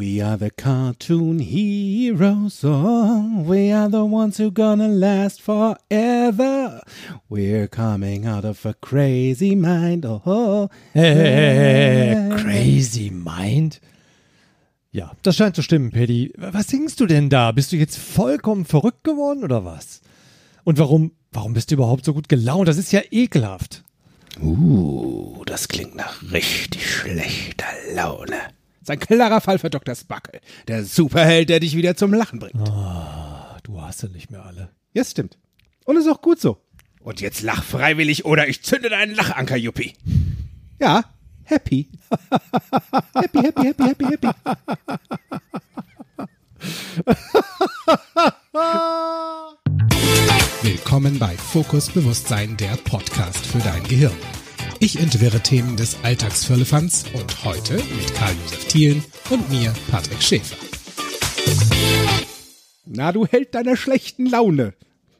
We are the cartoon heroes, oh, we are the ones who gonna last forever. We're coming out of a crazy mind, oh. Äh, crazy Mind? Ja, das scheint zu stimmen, Paddy. Was singst du denn da? Bist du jetzt vollkommen verrückt geworden oder was? Und warum, warum bist du überhaupt so gut gelaunt? Das ist ja ekelhaft. Uh, das klingt nach richtig schlechter Laune. Ist ein klarer Fall für Dr. Spuckle, der Superheld, der dich wieder zum Lachen bringt. Ah, du hast ja nicht mehr alle. Ja, stimmt. Und ist auch gut so. Und jetzt lach freiwillig oder ich zünde deinen Lachanker, Juppie. Ja, happy. happy, happy, happy, happy, happy. Willkommen bei Fokus Bewusstsein, der Podcast für dein Gehirn. Ich entwirre Themen des Alltagsfirlefanz und heute mit Karl-Josef Thielen und mir, Patrick Schäfer. Na, du Held deiner schlechten Laune.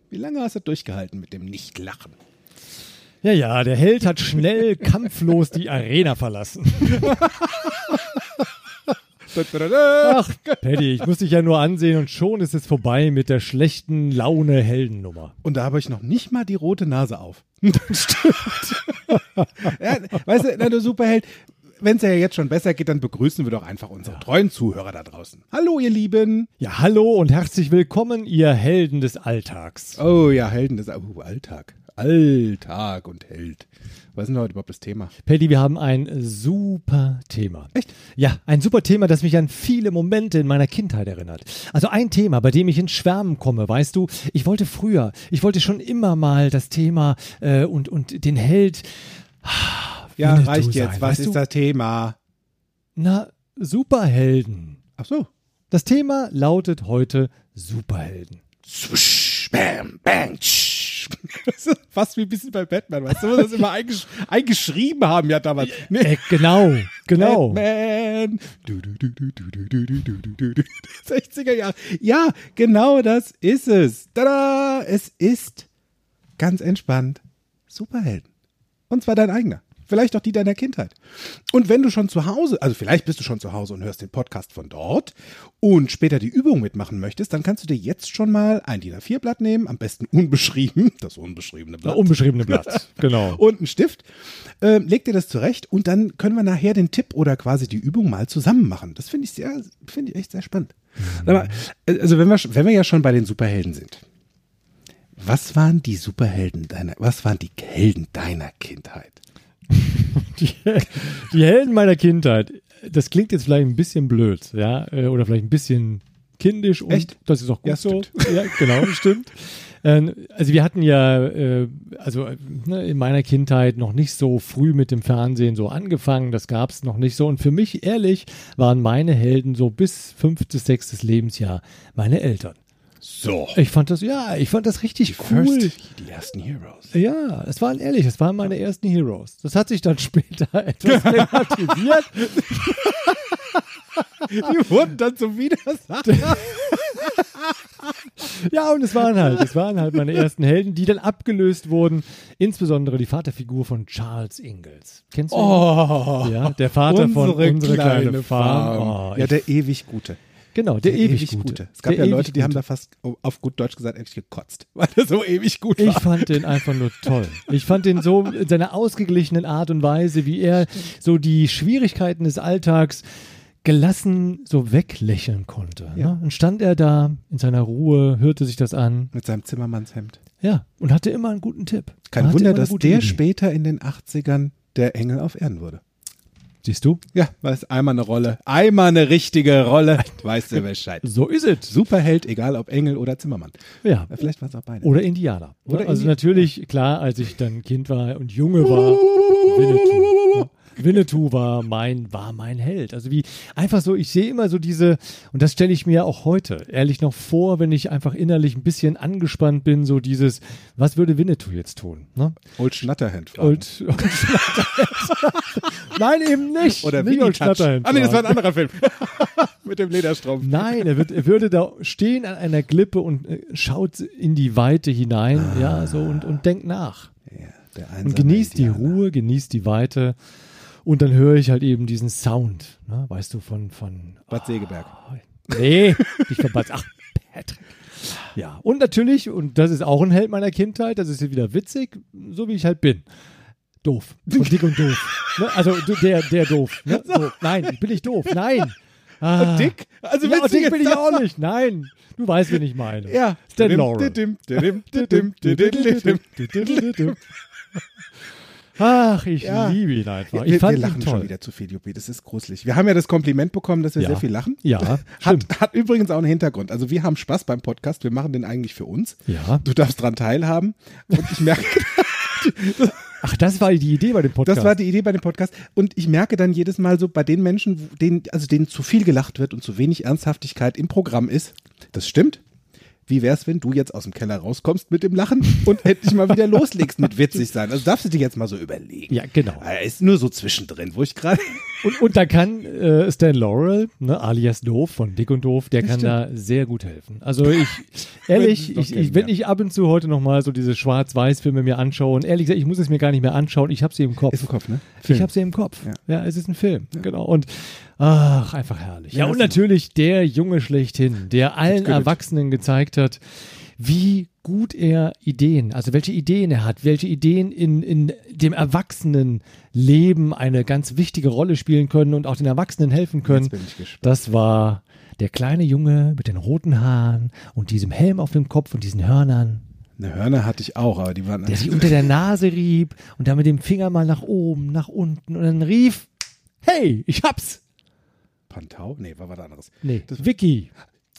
Wie lange hast du durchgehalten mit dem Nicht-Lachen? Ja, ja, der Held hat schnell kampflos die Arena verlassen. Ach, Paddy, ich muss dich ja nur ansehen und schon ist es vorbei mit der schlechten Laune-Heldennummer. Und da habe ich noch nicht mal die rote Nase auf. Das stimmt. ja, weißt du, na, du Superheld, wenn es ja jetzt schon besser geht, dann begrüßen wir doch einfach unsere treuen Zuhörer da draußen. Hallo, ihr Lieben. Ja, hallo und herzlich willkommen, ihr Helden des Alltags. Oh ja, Helden des oh, Alltag. Alltag und Held. Was ist denn heute überhaupt das Thema? Paddy, wir haben ein super Thema. Echt? Ja, ein super Thema, das mich an viele Momente in meiner Kindheit erinnert. Also ein Thema, bei dem ich ins Schwärmen komme, weißt du, ich wollte früher, ich wollte schon immer mal das Thema äh, und, und den Held. Ja, Winnetou reicht jetzt. sein, Was ist du? das Thema? Na, Superhelden. Ach so. Das Thema lautet heute Superhelden. Swish, bam, bang, tsch. Fast wie ein bisschen bei Batman, weißt du, das immer eingesch eingeschrieben haben, ja damals. Nee. Äh, genau, genau. Batman. Du, du, du, du, du, du, du, du, du, du, du. 60er Jahre. Ja, genau das ist es. Tada! Es ist ganz entspannt Superhelden. Und zwar dein eigener. Vielleicht auch die deiner Kindheit. Und wenn du schon zu Hause, also vielleicht bist du schon zu Hause und hörst den Podcast von dort und später die Übung mitmachen möchtest, dann kannst du dir jetzt schon mal ein DIN A4-Blatt nehmen, am besten unbeschrieben, das unbeschriebene Das Blatt unbeschriebene Blatt, genau. und einen Stift. Ähm, leg dir das zurecht und dann können wir nachher den Tipp oder quasi die Übung mal zusammen machen. Das finde ich sehr, finde ich echt sehr spannend. Sag mal, also wenn wir, wenn wir ja schon bei den Superhelden sind. Was waren die Superhelden deiner, was waren die Helden deiner Kindheit? Die, die Helden meiner Kindheit. Das klingt jetzt vielleicht ein bisschen blöd, ja, äh, oder vielleicht ein bisschen kindisch und Echt? das ist auch gut Ja, so. Ja, genau, stimmt. Ähm, Also wir hatten ja, äh, also ne, in meiner Kindheit noch nicht so früh mit dem Fernsehen so angefangen, das gab es noch nicht so. Und für mich, ehrlich, waren meine Helden so bis fünftes, sechstes Lebensjahr meine Eltern. So. Ich fand das, ja, ich fand das richtig cool. First, die ersten Heroes. Ja, es waren ehrlich, es waren meine ersten Heroes. Das hat sich dann später etwas relativiert. Die wurden dann zum Widersacher. Ja, und es waren halt, es waren halt meine ersten Helden, die dann abgelöst wurden. Insbesondere die Vaterfigur von Charles Ingalls. Kennst du ihn? Oh, Ja, der Vater von unsere kleine, Farm. Oh, ja, der ewig Gute. Genau, der, ewig, Gute. Es gab der ja ewig Leute, die haben Gute. da fast auf gut Deutsch gesagt echt gekotzt, weil er so ewig gut Ich war. fand den einfach nur toll. Ich fand den so in seiner ausgeglichenen Art und Weise, wie er so die Schwierigkeiten des Alltags gelassen so weglächeln konnte. Ja. Ne? Und stand er da in seiner Ruhe, hörte sich das an, Mit seinem Zimmermannshemd. ja, und hatte immer einen guten Tipp. Kein Wunder, dass gute der Idee. später in den 80ern der Engel auf Erden wurde. Siehst du? Ja, weil es einmal eine Rolle, einmal eine richtige Rolle. Weißt du Bescheid. So ist es. Superheld, egal ob Engel oder Zimmermann. Ja. Ja, Vielleicht waren es auch beide. Oder Indianer. Oder also Indi- natürlich, klar, als ich dann Kind war und Junge war, Winnetou. Winnetou war mein, war mein Held. Also wie einfach so, ich sehe immer so diese, und das stelle ich mir auch heute ehrlich noch vor, wenn ich einfach innerlich ein bisschen angespannt bin, so dieses, was würde Winnetou jetzt tun? Ne? Old Schnatterhand. fragen. Old, Old Schnatterhand. Nein, eben nicht. oder nicht Old. Schnatterhand Ah nee, das war ein anderer Film. Mit dem Lederstrumpf. Nein, er, wird, er würde da stehen an einer Klippe und äh, schaut in die Weite hinein, ja, so und, und denkt nach. Ja, Und genießt die Indianer. Ruhe, genießt die Weite Und dann höre ich halt eben diesen Sound, ne? weißt du, von, von Bad Segeberg. Nee, nicht von Bad. Ach, Patrick. Ja, und natürlich, und das ist auch ein Held meiner Kindheit, das ist wieder witzig, so wie ich halt bin. Doof. Von dick und doof. Ne? Also der, der doof. Ne? So, nein, ich bin nicht doof. Nein. Ah. Dick? Also ja, und witzig dick bin ich auch nicht. Nein. Du weißt, wen ich meine. Ja. Stan Laurel. Ach, ich Ja. liebe ihn einfach. Wir, Ich wir fand lachen schon wieder zu viel, Juppie. Das ist gruselig. Wir haben ja das Kompliment bekommen, dass wir Ja. sehr viel lachen. Ja, Hat, hat übrigens auch einen Hintergrund. Also wir haben Spaß beim Podcast. Wir machen den eigentlich für uns. Ja. Du darfst dran teilhaben. Und ich merke, Ach, das war die Idee bei dem Podcast. das war die Idee bei dem Podcast. Und ich merke dann jedes Mal so bei den Menschen, denen, also denen zu viel gelacht wird und zu wenig Ernsthaftigkeit im Programm ist. Das stimmt. Wie wär's, wenn du jetzt aus dem Keller rauskommst mit dem Lachen und endlich mal wieder loslegst mit witzig sein? Also darfst du dir jetzt mal so überlegen. ja, genau. Er ist nur so zwischendrin, wo ich gerade. Und, und da kann äh, Stan Laurel, ne, alias Doof von Dick und Doof, der kann stimmt. da sehr gut helfen. Also ich, ehrlich, ich, ich, wenn ja. ich ab und zu heute nochmal so diese Schwarz-Weiß-Filme mir anschaue, und ehrlich gesagt, ich muss es mir gar nicht mehr anschauen, ich habe sie im Kopf. Ist im Kopf, ne? Ich habe sie im Kopf. Ja. Ja. es ist ein Film. Genau. Und ach, einfach herrlich. Ja, und natürlich der Junge schlechthin, der allen. Erwachsenen gezeigt hat, wie gut er Ideen, also welche Ideen er hat, welche Ideen in, in dem Erwachsenenleben eine ganz wichtige Rolle spielen können und auch den Erwachsenen helfen können. Jetzt bin ich gespannt. Das war der kleine Junge mit den roten Haaren und diesem Helm auf dem Kopf und diesen Hörnern Eine Hörner hatte ich auch, aber die waren der sich unter der Nase rieb und dann mit dem Finger mal nach oben, nach unten und dann rief, hey, ich hab's. Pantau? Nee, war was anderes. Nee, das Vicky.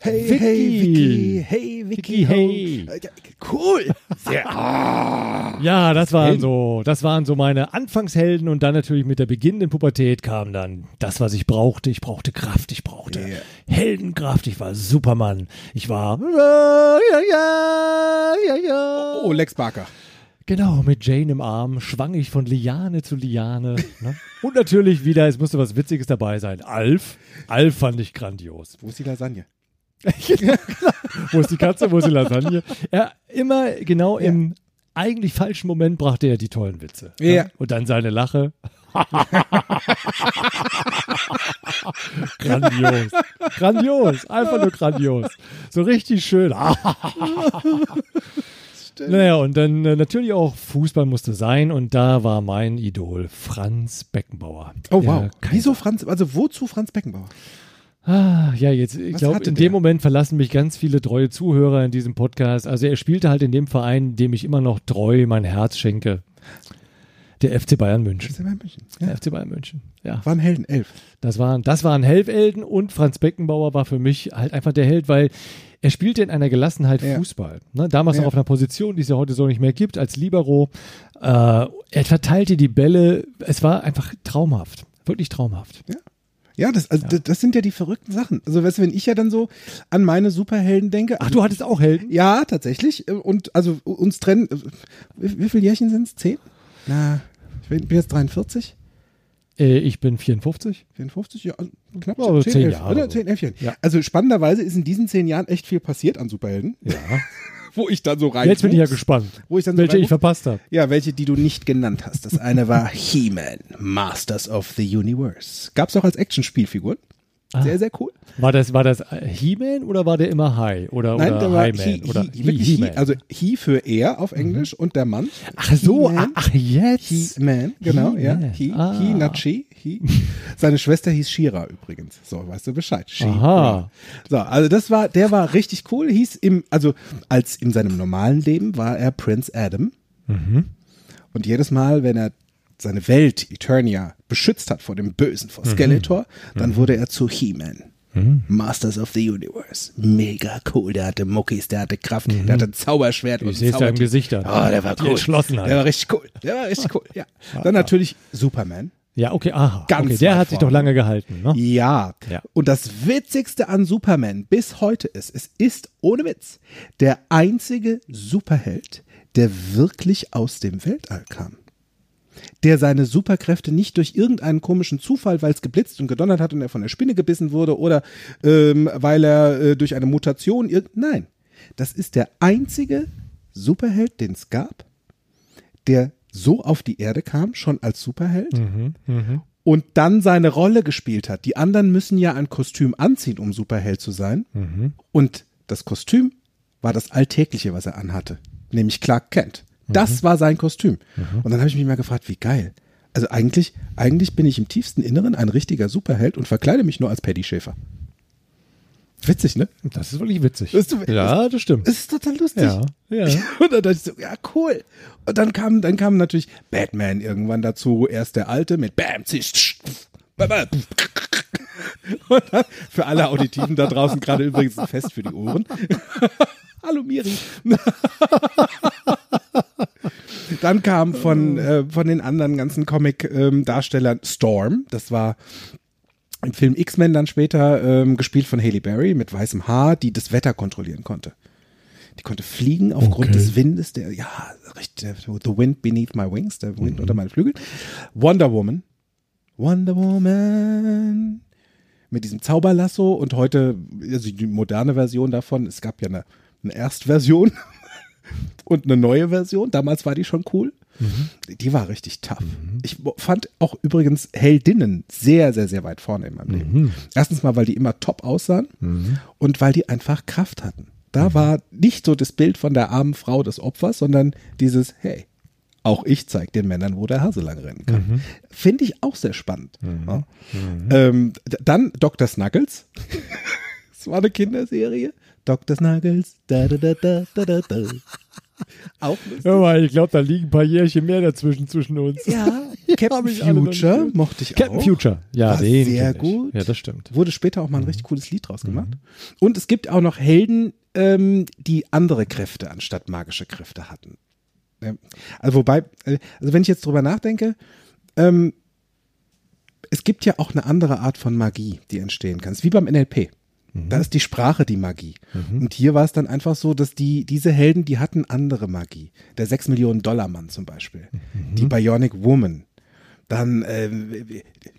Hey, Vicky. hey, Vicky, hey, Vicky, Vicky, hey. Ja, Cool. Sehr, ah. Ja, das waren so, das waren so meine Anfangshelden und dann natürlich mit der beginnenden Pubertät kam dann das, was ich brauchte. Ich brauchte Kraft, ich brauchte Ja. Heldenkraft, ich war Superman. Ich war ja, ja, ja, ja. Oh, Lex Barker. Genau, mit Jane im Arm schwang ich von Liane zu Liane. Ne? Und natürlich wieder, es musste was Witziges dabei sein. Alf. Alf fand ich grandios. Wo ist die Lasagne? Wo ist die Katze, wo ist die Lasagne? Er immer genau im eigentlich falschen Moment brachte er die tollen Witze. ne? Ja. Und dann seine Lache. grandios. Grandios. Einfach nur grandios. So richtig schön. Naja, und dann äh, natürlich auch Fußball musste sein und da war mein Idol Franz Beckenbauer. Oh, wow. Kaiser. Wieso Franz, also wozu Franz Beckenbauer? Ah, ja, jetzt, ich glaube, in der? dem Moment verlassen mich ganz viele treue Zuhörer in diesem Podcast. Also er spielte halt in dem Verein, dem ich immer noch treu mein Herz schenke. Der FC Bayern München. Ja bei München. Ja. Der FC Bayern München. Ja, Waren Helden, elf. das waren, das waren Helfelden und Franz Beckenbauer war für mich halt einfach der Held, weil er spielte in einer Gelassenheit Ja. Fußball. Ne, damals Ja. noch auf einer Position, die es ja heute so nicht mehr gibt, als Libero. Äh, er verteilte die Bälle. Es war einfach traumhaft. Wirklich traumhaft. Ja, das, also, das- das sind ja die verrückten Sachen. Also, weißt du, wenn ich ja dann so an meine Superhelden denke. Ach, du hattest auch Helden? Ja, tatsächlich. Und also uns trennen. Wie, wie viele Jährchen sind es? Zehn? Na, ich bin jetzt 43. Äh, ich bin 54. 54, ja, also knapp also 10, zehn 11, Jahre oder? so. 10, 11 Jahren. Ja. Also spannenderweise ist in diesen zehn Jahren echt viel passiert an Superhelden, Ja. wo ich dann so rein. Jetzt bin ich ja gespannt, Wo ich dann so welche ich reinguck. verpasst habe. Ja, welche, die du nicht genannt hast. Das eine war He-Man, Masters of the Universe. Gab's auch als Actionspielfigur. Ah. Sehr, sehr cool. War das, war das äh, He-Man oder war der immer High? Oder, Nein, oder der war High-Man? He, oder he, wirklich He, He-Man? also He für er auf Englisch und der Mann. ach so, He-Man. ach, jetzt. He-Man, genau, ja. He-Man. He, Ah. he, not she, he. Seine Schwester hieß Shira übrigens. So, weißt du Bescheid. She, Aha. So, also das war, der war richtig cool. Hieß im, also als in seinem normalen Leben war er Prince Adam. Mhm. Und jedes Mal, wenn er seine Welt, Eternia, beschützt hat vor dem Bösen, Mhm. vor Skeletor, dann wurde er zu He-Man. Masters of the Universe. Mega cool. Der hatte Muckis, der hatte Kraft, der hatte ein Zauberschwert und Mhm. Ich sehe es da im. Gesicht an. Oh, der war Die cool. Entschlossenheit. Der war richtig cool. Der war richtig cool, ja. Dann natürlich Superman. Ja, okay, aha. Ganz okay, der hat sich doch lange gehalten. Ne? Ja. Ja. Und das Witzigste an Superman bis heute ist, es ist ohne Witz der einzige Superheld, der wirklich aus dem Weltall kam. Der seine Superkräfte nicht durch irgendeinen komischen Zufall, weil es geblitzt und gedonnert hat und er von der Spinne gebissen wurde oder ähm, weil er äh, durch eine Mutation Nein. Das ist der einzige Superheld, den es gab, der so auf die Erde kam, schon als Superheld und dann seine Rolle gespielt hat. Die anderen müssen ja ein Kostüm anziehen, um Superheld zu sein. Und das Kostüm war das Alltägliche, was er anhatte, nämlich Clark Kent. Das war sein Kostüm. Und dann habe ich mich mal gefragt, wie geil. Also eigentlich, eigentlich bin ich im tiefsten Inneren ein richtiger Superheld und verkleide mich nur als Paddy Schäfer. Witzig, ne? Das ist wirklich witzig. Das ist- ja, das stimmt. Das ist total lustig. Ja, ja. Und dann dachte ich so, ja, cool. Und dann kam, dann kam natürlich Batman irgendwann dazu. Erst der Alte mit Bam, zisch, bam, bam. Und dann für alle Auditiven da draußen gerade übrigens ein Fest für die Ohren. Hallo Miri. Dann kam von, äh, von den anderen ganzen Comic-Darstellern Storm. Das war im Film X-Men dann später ähm, gespielt von Haley Berry mit weißem Haar, die das Wetter kontrollieren konnte. Die konnte fliegen aufgrund Okay. des Windes, der, ja, richtig, the wind beneath my wings, der Wind unter meinen Flügeln. Wonder Woman. Wonder Woman. Mit diesem Zauberlasso und heute, also die moderne Version davon, es gab ja eine, eine Erstversion und eine neue Version. Damals war die schon cool. Die war richtig tough. Ich fand auch übrigens Heldinnen sehr, sehr, sehr weit vorne in meinem Leben. Erstens mal, weil die immer top aussahen und weil die einfach Kraft hatten. Da war nicht so das Bild von der armen Frau des Opfers, sondern dieses, hey, auch ich zeige den Männern, wo der Hase lang rennen kann. Finde ich auch sehr spannend. Ja. Ähm, d- dann Dr. Snuggles. das war eine Kinderserie. Dr. Snuggles. Da, da, da, da, da, da. Auch lustig. Hör mal, ich glaube, da liegen ein paar Jährchen mehr dazwischen zwischen uns. Ja, Captain Future mochte ich Captain auch. Future. Ja, War den sehr gut. Ja, das stimmt. Wurde später auch mal ein richtig cooles Lied draus gemacht. Und es gibt auch noch Helden, ähm, die andere Kräfte anstatt magische Kräfte hatten. Also wobei, äh, also wenn ich jetzt drüber nachdenke, ähm, es gibt ja auch eine andere Art von Magie, die entstehen kann. Es ist wie beim NLP. Da ist die Sprache die Magie. Und hier war es dann einfach so, dass die, diese Helden, die hatten andere Magie. Der 6 Millionen Dollar Mann zum Beispiel. Die Bionic Woman. Dann ähm,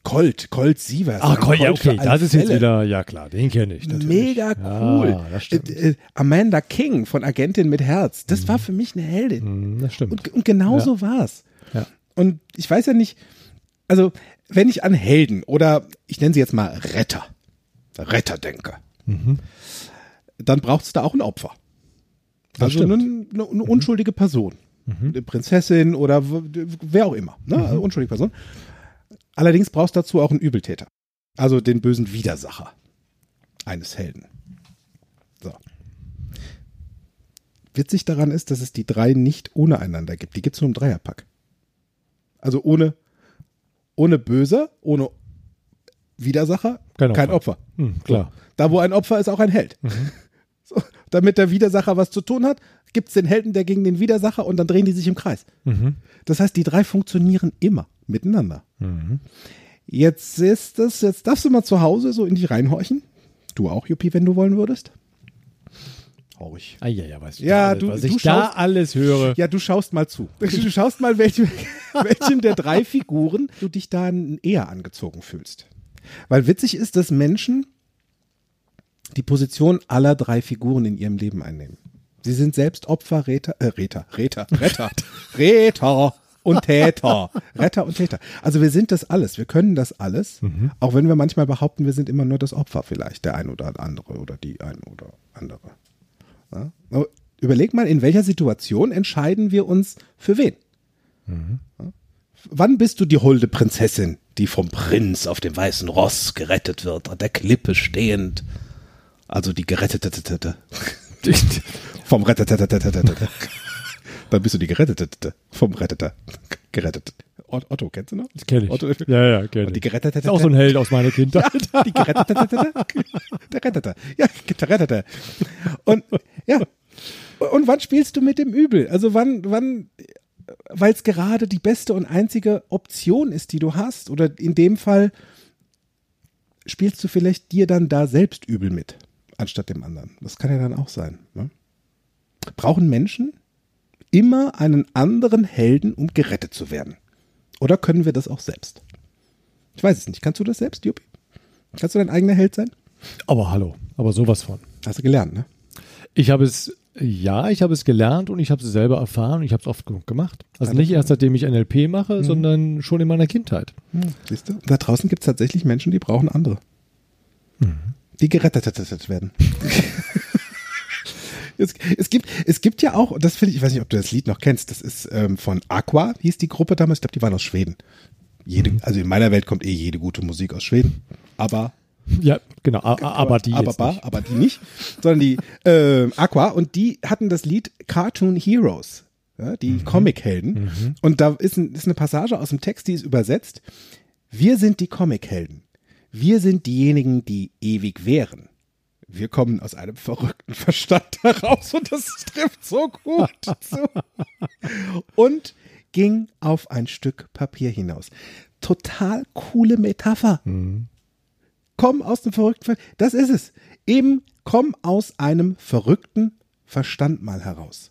Colt, Colt Sievers. Ja, Colt für okay, das ist jetzt wieder, ja klar, den kenne ich. natürlich. Mega cool. Ja, das stimmt. Äh, äh, Amanda King von Agentin mit Herz. Das war für mich eine Heldin. Hm, Das stimmt. Und, und genau Ja. so war's. Ja. Und ich weiß ja nicht, also wenn ich an Helden oder ich nenne sie jetzt mal Retter, Retter denke, Mhm. dann braucht es da auch ein Opfer. Das Also eine. Mhm. eine, eine unschuldige Person. Eine Prinzessin oder wer auch immer. Ne? Mhm. Also unschuldige Person. Allerdings brauchst du dazu auch einen Übeltäter. Also den bösen Widersacher eines Helden. So. Witzig daran ist, dass es die drei nicht ohne einander gibt. Die gibt es nur im Dreierpack. Also ohne, ohne Böser, ohne Widersacher, Kein kein Opfer. Opfer. Hm, klar. Da, wo ein Opfer ist, auch ein Held. So, damit der Widersacher was zu tun hat, gibt es den Helden, der gegen den Widersacher und dann drehen die sich im Kreis. Das heißt, die drei funktionieren immer miteinander. Jetzt ist es, jetzt darfst du mal zu Hause so in dich reinhorchen. Du auch, Juppie, wenn du wollen würdest. Horch. Ah, ja, ja, weißt du, Ja, alles, du- was du ich da schaust- alles höre. Ja, du schaust mal zu. Du schaust mal, welchem, welchem der drei Figuren du dich da eher angezogen fühlst. Weil witzig ist, dass Menschen die Position aller drei Figuren in ihrem Leben einnehmen. Sie sind selbst Opfer, Räter, äh, Räter, Räter, Retter, Räter und Täter. Retter und Täter. Also wir sind das alles. Wir können das alles. Auch wenn wir manchmal behaupten, wir sind immer nur das Opfer vielleicht. Der ein oder andere oder die ein oder andere. Ja? Überleg mal, in welcher Situation entscheiden wir uns für wen? Ja? Wann bist du die holde Prinzessin, die vom Prinz auf dem weißen Ross gerettet wird, an der Klippe stehend? Also die gerettete. vom Rettetete. Dann bist du die gerettete. Vom Retteter. Gerettet. Ot- Otto, kennst du noch? Das kenne ich. Otto, ja, ja, kenne die ich. gerettete. Ist auch so ein Held aus meiner Kindheit. Die gerettete. Der Rettete. Ja, der Rettete. Und ja. Und wann spielst du mit dem Übel? Also wann, wann, weil es gerade die beste und einzige Option ist, die du hast, oder in dem Fall spielst du vielleicht dir dann da selbst übel mit, anstatt dem anderen. Das kann ja dann auch sein. Ne? Brauchen Menschen immer einen anderen Helden, um gerettet zu werden? Oder können wir das auch selbst? Ich weiß es nicht. Kannst du das selbst, Juppie? Kannst du dein eigener Held sein? Aber hallo, aber sowas von. Hast du gelernt, ne? Ich habe es Ja, ich habe es gelernt und ich habe es selber erfahren und ich habe es oft genug gemacht. Also nicht erst seitdem ich NLP mache, sondern schon in meiner Kindheit. Hm, siehst du? Da draußen gibt es tatsächlich Menschen, die brauchen andere. Die gerettet werden. es, es, gibt, es gibt ja auch, das finde ich, ich weiß nicht, ob du das Lied noch kennst, das ist ähm, von Aqua, hieß die Gruppe damals, ich glaube, die waren aus Schweden. Jede, Also in meiner Welt kommt eh jede gute Musik aus Schweden. Aber Ja, genau, a- a- aber die aber, aber, aber die nicht, sondern die äh, Aqua und die hatten das Lied Cartoon Heroes, ja, die Mhm. Comichelden. Und da ist, ein, ist eine Passage aus dem Text, die ist übersetzt. Wir sind die Comichelden. Wir sind diejenigen, die ewig wären. Wir kommen aus einem verrückten Verstand heraus und das trifft so gut zu. Und ging auf ein Stück Papier hinaus. Total coole Metapher komm aus dem verrückten Verstand. Das ist es. Eben komm aus einem verrückten Verstand mal heraus.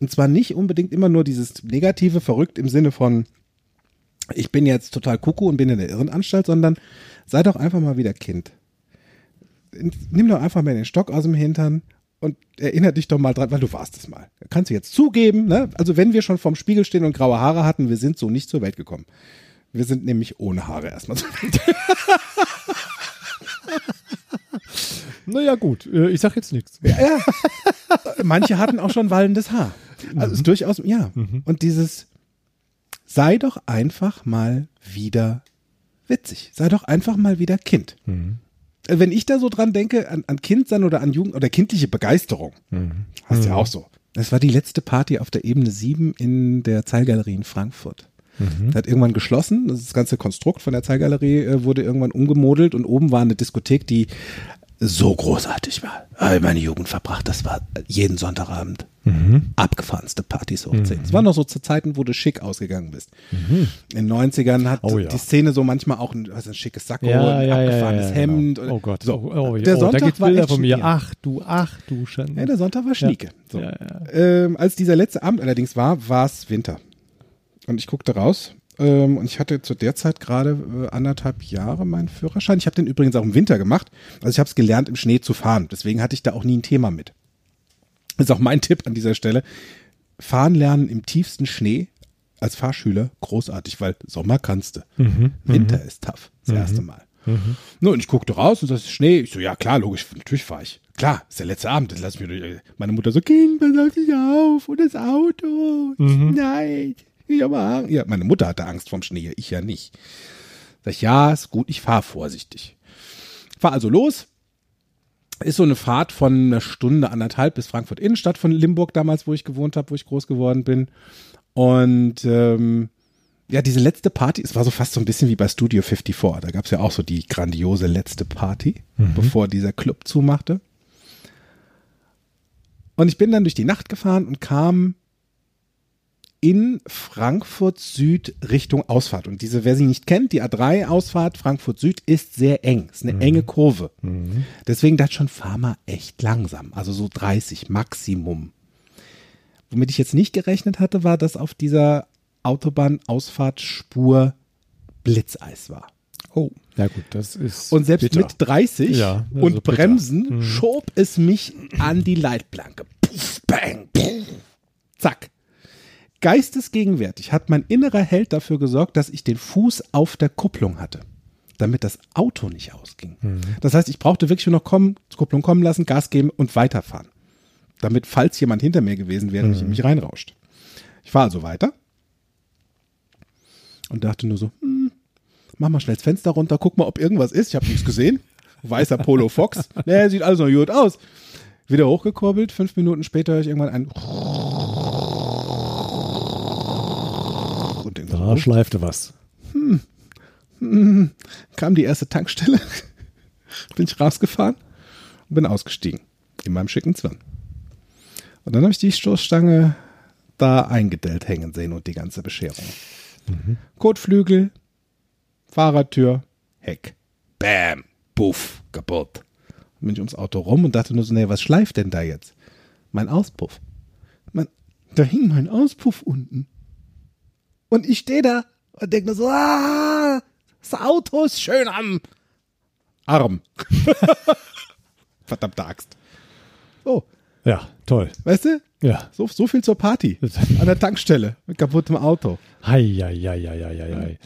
Und zwar nicht unbedingt immer nur dieses negative verrückt im Sinne von ich bin jetzt total kuckuck und bin in der Irrenanstalt, sondern sei doch einfach mal wieder Kind. Nimm doch einfach mal den Stock aus dem Hintern und erinnere dich doch mal dran, weil du warst es mal. Kannst du jetzt zugeben, ne? Also wenn wir schon vorm Spiegel stehen und graue Haare hatten, wir sind so nicht zur Welt gekommen. Wir sind nämlich ohne Haare erstmal zur Welt Naja, gut, äh, ich sag jetzt nichts. Ja. Manche hatten auch schon wallendes Haar. Also ist durchaus, ja. Und dieses, sei doch einfach mal wieder witzig. Sei doch einfach mal wieder Kind. Äh, Wenn ich da so dran denke, an, an Kind sein oder an Jugend oder kindliche Begeisterung, hast ja auch so. Das war die letzte Party auf der Ebene 7 in der Zeilgalerie in Frankfurt. Das hat irgendwann geschlossen. Das ganze Konstrukt von der Zeilgalerie äh, wurde irgendwann umgemodelt und oben war eine Diskothek, die so großartig war. Habe meine Jugend verbracht. Das war jeden Sonntagabend. Abgefahrenste Partys hochziehen. Es war noch so zu Zeiten, wo du schick ausgegangen bist. In den 90ern hat Oh ja. die Szene so manchmal auch ein, was, ein schickes Sakko, Ja, ein ja, abgefahrenes Hemd. Genau. Oh Gott. So. Oh, oh, der oh, Sonntag da gibt's war Bilder von mir. Ach du, ach du Schande. Ja, der Sonntag war schnieke. So. Ähm, als dieser letzte Abend allerdings war, war es Winter. Und ich guckte raus ähm, und ich hatte zu der Zeit gerade äh, anderthalb Jahre meinen Führerschein. Ich habe den übrigens auch im Winter gemacht. Also ich habe es gelernt, im Schnee zu fahren. Deswegen hatte ich da auch nie ein Thema mit. Das ist auch mein Tipp an dieser Stelle. Fahren lernen im tiefsten Schnee als Fahrschüler großartig, weil Sommer kannst du. Winter ist tough. Das erste Mal. Nur, und ich guckte raus und das ist Schnee. Ich so, ja klar, logisch, natürlich fahre ich. Klar, ist der letzte Abend, das lass mich durch. Meine Mutter so, Kind, pass auf dich auf und das Auto. Nein, ich habe Angst. Ja, meine Mutter hatte Angst vom Schnee, ich ja nicht. Sag ich, ja, ist gut, ich fahre vorsichtig. Fahr also los. Ist so eine Fahrt von einer Stunde, anderthalb bis Frankfurt Innenstadt von Limburg damals, wo ich gewohnt habe, wo ich groß geworden bin. Und ähm, ja, diese letzte Party, es war so fast so ein bisschen wie bei Studio 54. Da gab es ja auch so die grandiose letzte Party, bevor dieser Club zumachte. Und ich bin dann durch die Nacht gefahren und kam in Frankfurt Süd Richtung Ausfahrt. Und diese, wer sie nicht kennt, die A3 Ausfahrt Frankfurt Süd ist sehr eng. Ist eine enge Kurve. Deswegen dachte ich schon, fahr mal echt langsam. Also so 30 Maximum. Womit ich jetzt nicht gerechnet hatte, war, dass auf dieser Autobahnausfahrtspur Blitzeis war. Oh, ja gut, das ist. Und selbst bitter. mit 30 Ja, und. Bremsen schob es mich an die Leitplanke. Puff, bang, puff, zack. Geistesgegenwärtig hat mein innerer Held dafür gesorgt, dass ich den Fuß auf der Kupplung hatte, damit das Auto nicht ausging. Das heißt, ich brauchte wirklich nur noch kommen, Kupplung kommen lassen, Gas geben und weiterfahren. Damit, falls jemand hinter mir gewesen wäre, mich in mich reinrauscht. Ich fahre also weiter und dachte nur so, hm, mach mal schnell das Fenster runter, guck mal, ob irgendwas ist. Ich habe nichts gesehen. Weißer Polo Fox. Nee, sieht alles noch gut aus. Wieder hochgekurbelt. Fünf Minuten später höre ich irgendwann ein Da schleifte was. kam die erste Tankstelle. bin ich rausgefahren und bin ausgestiegen. In meinem schicken Zwirn. Und dann habe ich die Stoßstange da eingedellt hängen sehen und die ganze Bescherung. Kotflügel, Fahrradtür, Heck. Bam, Puff, kaputt. Dann bin ich ums Auto rum und dachte nur so, nee, was schleift denn da jetzt? Mein Auspuff. Man, da hing mein Auspuff unten. Und ich stehe da und denke nur so, ah, das Auto ist schön am Arm. Verdammte Axt. So, Ja, Toll. Weißt du? Ja. So, so viel zur Party. An der Tankstelle mit kaputtem Auto. Hei, hei, hei, hei, hei, hei.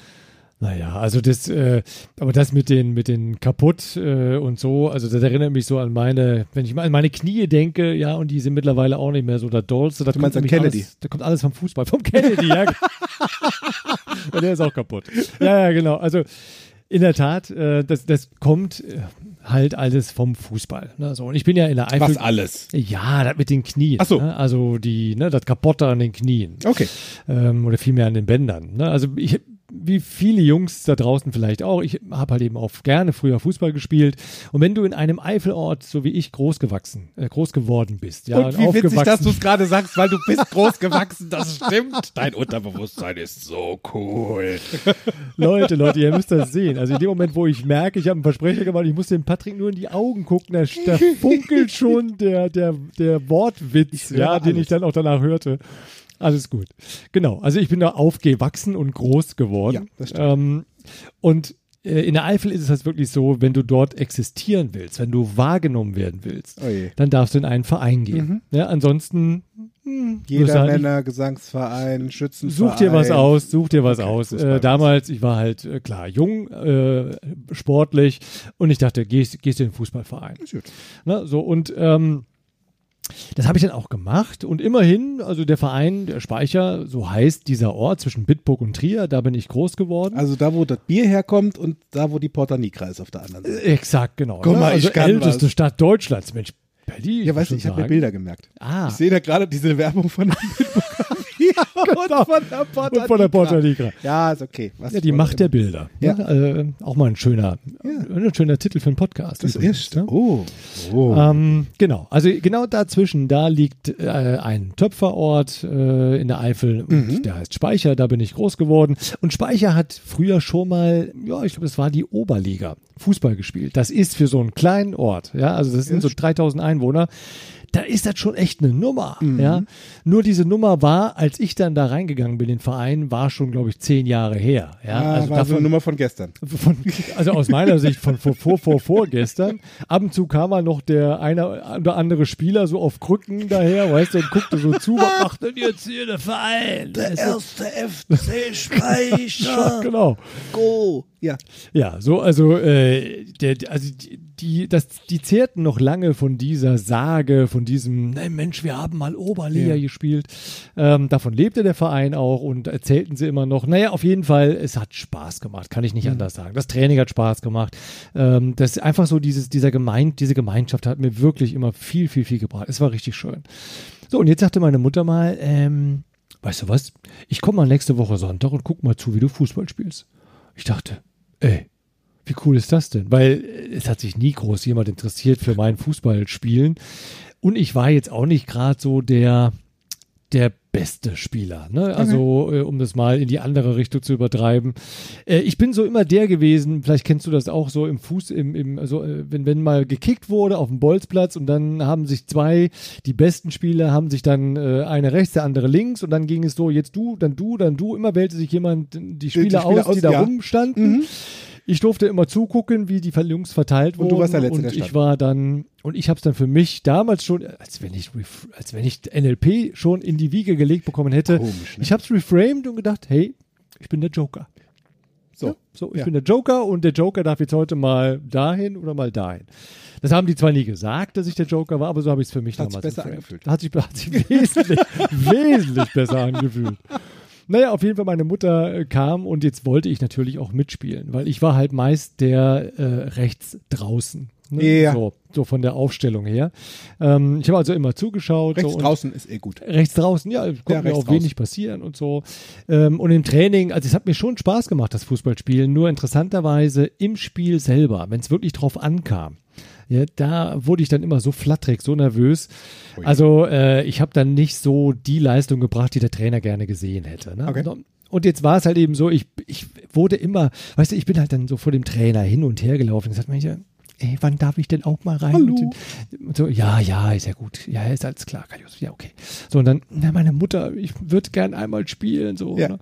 Naja, also das, äh, aber das mit den, mit den kaputt äh, und so, also das erinnert mich so an meine, wenn ich mal an meine Knie denke, ja, und die sind mittlerweile auch nicht mehr so der Dollste. Da Du meinst an nämlich Kennedy? Alles, da kommt alles vom Fußball, vom Kennedy, ja. und der ist auch kaputt. Ja, ja, genau. Also in der Tat, äh, das, das kommt äh, halt alles vom Fußball. Ne? So, und ich bin ja in der Eifel. Was alles? Ja, das mit den Knien. Ach so. Ne? Also die, ne, das Kapotte an den Knien Okay. ähm, oder vielmehr an den Bändern. Ne? Also ich, wie viele Jungs da draußen vielleicht auch, ich habe halt eben auch gerne früher Fußball gespielt. Und wenn du in einem Eifelort, so wie ich, groß gewachsen, äh, groß geworden bist, ja, Und wie witzig, dass du es gerade sagst, weil du bist groß gewachsen. Das stimmt. Dein Unterbewusstsein ist so cool. Leute, Leute, ihr müsst das sehen. Also in dem Moment, wo ich merke, ich habe einen Versprecher gemacht, ich muss dem Patrick nur in die Augen gucken, da, da funkelt schon der, der, der Wortwitz, ja, den alles. ich dann auch danach hörte. Alles gut. Genau, also ich bin da aufgewachsen und groß geworden. Ja, das stimmt. Ähm, und äh, in der Eifel ist es halt wirklich so, wenn du dort existieren willst, wenn du wahrgenommen werden willst, Oh dann darfst du in einen Verein gehen. Ja, ansonsten hm, Jeder Männer, Gesangsverein, Schützenverein. Such dir was aus, such dir was Okay, aus. Äh, damals, ich war halt äh, klar jung, äh, sportlich und ich dachte, gehst, gehst du in den Fußballverein. Ne, so und ähm, das habe ich dann auch gemacht und immerhin, also der Verein, der Speicher, so heißt dieser Ort zwischen Bitburg und Trier, da bin ich groß geworden. Also da, wo das Bier herkommt und da, wo die Porta Nigra ist auf der anderen Seite. Exakt, genau. Guck ne? mal, ich also kann älteste was. Stadt Deutschlands, Mensch. Berlin, Ja, weißt du, ich habe mir. Bilder gemerkt. Ah, Ich sehe da gerade diese Werbung von der Bitburger Bier und von der Porta und von der Porta Nigra. Ja, ist okay. Was Ja, die Macht der Bilder. Ja. Ne? Äh, auch mal ein schöner, ein schöner Titel für einen Podcast. Das übrigens, ist. ne? Oh. oh. Ähm, genau, also genau dazwischen, da liegt äh, ein Töpferort äh, in der Eifel, und der heißt Speicher, da bin ich groß geworden. Und Speicher hat früher schon mal, ja, ich glaube, das war die Oberliga, Fußball gespielt. Das ist für so einen kleinen Ort, ja, also das sind so 3000 Einwohner. Da ist das schon echt eine Nummer, ja. Nur diese Nummer war, als ich dann da reingegangen bin, in den Verein, war schon, glaube ich, zehn Jahre her. Ja, ah, also war so eine davon, Nummer von gestern. von, also aus meiner Sicht von vor, vor, vor, vorgestern. Ab und zu kam mal noch der eine oder andere Spieler so auf Krücken daher, weißt du, und guckte so zu, was macht denn jetzt hier der Verein? Der erste FC Speicher. genau. Go. Ja. Ja, so, also, äh, der, also die, das, die zehrten noch lange von dieser Sage, von diesem, nein Mensch, wir haben mal Oberliga Ja. gespielt. Ähm, davon lebte der Verein auch und erzählten sie immer noch. Naja, auf jeden Fall, es hat Spaß gemacht, kann ich nicht Mhm. anders sagen. Das Training hat Spaß gemacht. Ähm, das ist einfach so dieses, dieser Gemein, diese Gemeinschaft hat mir wirklich immer viel, viel, viel gebracht. Es war richtig schön. So, und jetzt sagte meine Mutter mal, ähm, weißt du was, ich komme mal nächste Woche Sonntag und guck mal zu, wie du Fußball spielst. Ich dachte, ey, wie cool ist das denn? Weil äh, es hat sich nie groß jemand interessiert für mein Fußballspielen. Und ich war jetzt auch nicht gerade so der, der beste Spieler. Ne? Also, äh, um das mal in die andere Richtung zu übertreiben. Äh, ich bin so immer der gewesen, vielleicht kennst du das auch so im Fuß, im, im, also, äh, wenn, wenn mal gekickt wurde auf dem Bolzplatz und dann haben sich zwei, die besten Spieler, haben sich dann eine rechts, der andere links und dann ging es so, jetzt du, dann du, dann du. Immer wählte sich jemand die Spieler, Spieler aus, aus, die da ja. rumstanden. Ich durfte immer zugucken, wie die Jungs verteilt Und wurden. du warst der Letzte, und der stand. ich war dann, und ich habe es dann für mich damals schon, als wenn ich, als wenn ich NLP schon in die Wiege gelegt bekommen hätte. Komisch, ne? Ich habe es reframed und gedacht, hey, ich bin der Joker. So. Ja, so, ich Ja. bin der Joker und der Joker darf jetzt heute mal dahin oder mal dahin. Das haben die zwar nie gesagt, dass ich der Joker war, aber so habe ich es für mich Hat sich damals besser geframed. angefühlt. Hat sich, hat sich wesentlich, wesentlich besser angefühlt. Naja, auf jeden Fall, meine Mutter äh, kam und jetzt wollte ich natürlich auch mitspielen, weil ich war halt meist der äh, rechts draußen. Ne? Ja. So, so von der Aufstellung her. Ähm, ich habe also immer zugeschaut. Rechts so, draußen ist eh gut. Rechts draußen, ja, konnte Ja, mir auch wenig passieren und so. Ähm, und im Training, also es hat mir schon Spaß gemacht, das Fußballspielen, nur interessanterweise im Spiel selber, wenn es wirklich drauf ankam. Ja, da wurde ich dann immer so flatterig, so nervös. Ui. Also äh, ich habe dann nicht so die Leistung gebracht, die der Trainer gerne gesehen hätte. Ne? Okay. Und, und jetzt war es halt eben so, ich, ich wurde immer, weißt du, ich bin halt dann so vor dem Trainer hin und her gelaufen und gesagt, Mensch, ey, wann darf ich denn auch mal rein? Hallo. Und so, ja, ja, ist ja gut. Ja, ist alles klar, Kajus. Ja, okay. So, und dann, na, meine Mutter, ich würde gern einmal spielen, so. Ja. Ne?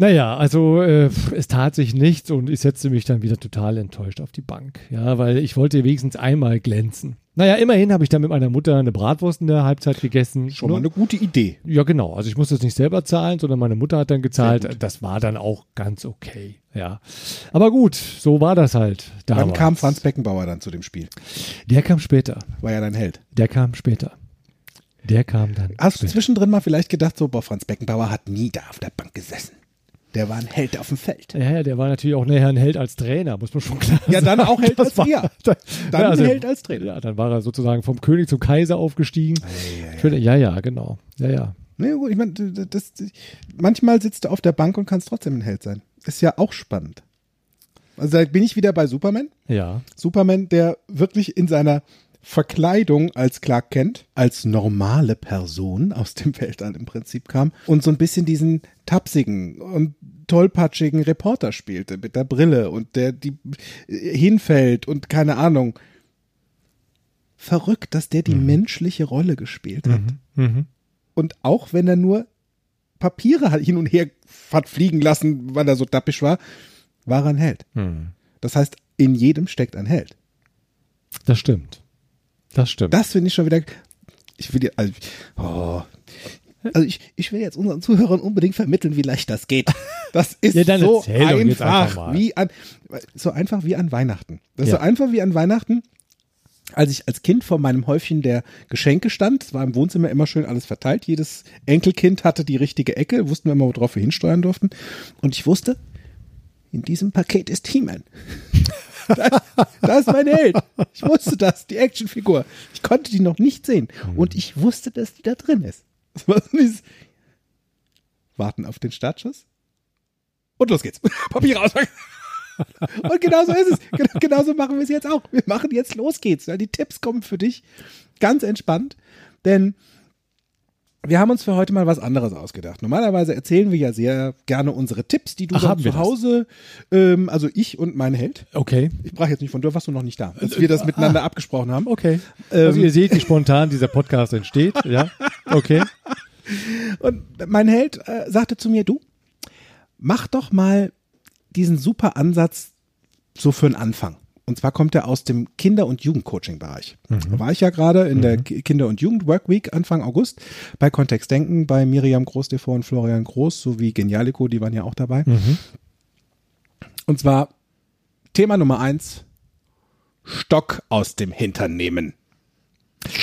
Naja, also äh, es tat sich nichts und ich setzte mich dann wieder total enttäuscht auf die Bank. Ja, weil ich wollte wenigstens einmal glänzen. Naja, immerhin habe ich dann mit meiner Mutter eine Bratwurst in der Halbzeit gegessen. Schon mal eine gute Idee. Ja, genau. Also ich musste es nicht selber zahlen, sondern meine Mutter hat dann gezahlt. Das war dann auch ganz okay. Ja. Aber gut, so war das halt. Wann damals. kam Franz Beckenbauer dann zu dem Spiel? Der kam später. War ja dein Held. Der kam später. Der kam dann. Hast du später. zwischendrin mal vielleicht gedacht, so, boah, Franz Beckenbauer hat nie da auf der Bank gesessen. Der war ein Held auf dem Feld. Ja, ja, der war natürlich auch näher ein Held als Trainer, muss man schon klar Ja, dann sagen. auch Held Das als Trainer. Dann, Dann also- Held als Trainer. Ja, dann war er sozusagen vom König zum Kaiser aufgestiegen. Für- Ja, ja, genau. Ja, ja. Nee, gut, ich meine, das, manchmal sitzt du auf der Bank und kannst trotzdem ein Held sein. Ist ja auch spannend. Also da bin ich wieder bei Superman. Ja. Superman, der wirklich in seiner Verkleidung als Clark Kent, als normale Person aus dem Weltall im Prinzip kam und so ein bisschen diesen tapsigen und tollpatschigen Reporter spielte mit der Brille und der die äh, hinfällt und keine Ahnung. Verrückt, dass der die menschliche Rolle gespielt hat. Mhm. Und auch wenn er nur Papiere hin und her hat fliegen lassen, weil er so dappisch war, war er ein Held. Mhm. Das heißt, in jedem steckt ein Held. Das stimmt. Das stimmt. Das finde ich schon wieder. Ich will dir, also, oh. also ich, ich will jetzt unseren Zuhörern unbedingt vermitteln, wie leicht das geht. Das ist Ja, so einfach einfach wie an so einfach wie an Weihnachten. Das ist Ja. so einfach wie an Weihnachten. Als ich als Kind vor meinem Häufchen der Geschenke stand, es war im Wohnzimmer immer schön alles verteilt. Jedes Enkelkind hatte die richtige Ecke, wussten wir immer, worauf wir hinsteuern durften. Und ich wusste, in diesem Paket ist He-Man. Das, das ist mein Held. Ich wusste das, die Actionfigur. Ich konnte die noch nicht sehen. Und ich wusste, dass die da drin ist. Das war so dieses Warten auf den Startschuss. Und los geht's. Papier raus. Und genau so ist es. Genau, genauso machen wir es jetzt auch. Wir machen jetzt los geht's. Die Tipps kommen für dich ganz entspannt, denn wir haben uns für heute mal was anderes ausgedacht. Normalerweise erzählen wir ja sehr gerne unsere Tipps, die du Ach, zu? Hause, ähm, also ich und mein Held. Okay. Ich sprach jetzt nicht von dir, warst du noch nicht da, als wir das miteinander abgesprochen haben. Okay. Ähm, also ihr seht, wie spontan dieser Podcast entsteht. Ja. Okay. Und mein Held äh, sagte zu mir, du, mach doch mal diesen super Ansatz so für einen Anfang. Und zwar kommt er aus dem Kinder- und Jugendcoaching-Bereich. Da war ich ja gerade in der Ki- Kinder- und Jugend-Workweek Anfang August bei Kontext Denken, bei Miriam Groß-TV und Florian Groß sowie Genialico, die waren ja auch dabei. Und zwar Thema Nummer eins, Stock aus dem Hintern nehmen.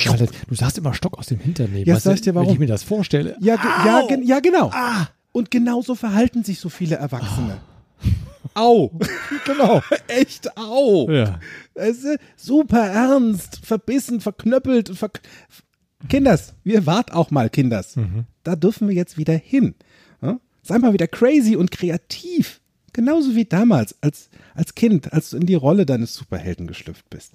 Alter, du sagst immer Stock aus dem Hintern nehmen. Ja, Weißt sag ich dir, Wenn ich warum? mir das vorstelle. Ja, ge ja, ja, genau. Und genauso verhalten sich so viele Erwachsene. Au. genau. Echt au. Ja. Es ist super ernst, verbissen, verknöppelt. Ver Kinders, wir wart auch mal, Kinders. Da dürfen wir jetzt wieder hin. Ja? Sei mal wieder crazy und kreativ. Genauso wie damals, als, als Kind, als du in die Rolle deines Superhelden geschlüpft bist.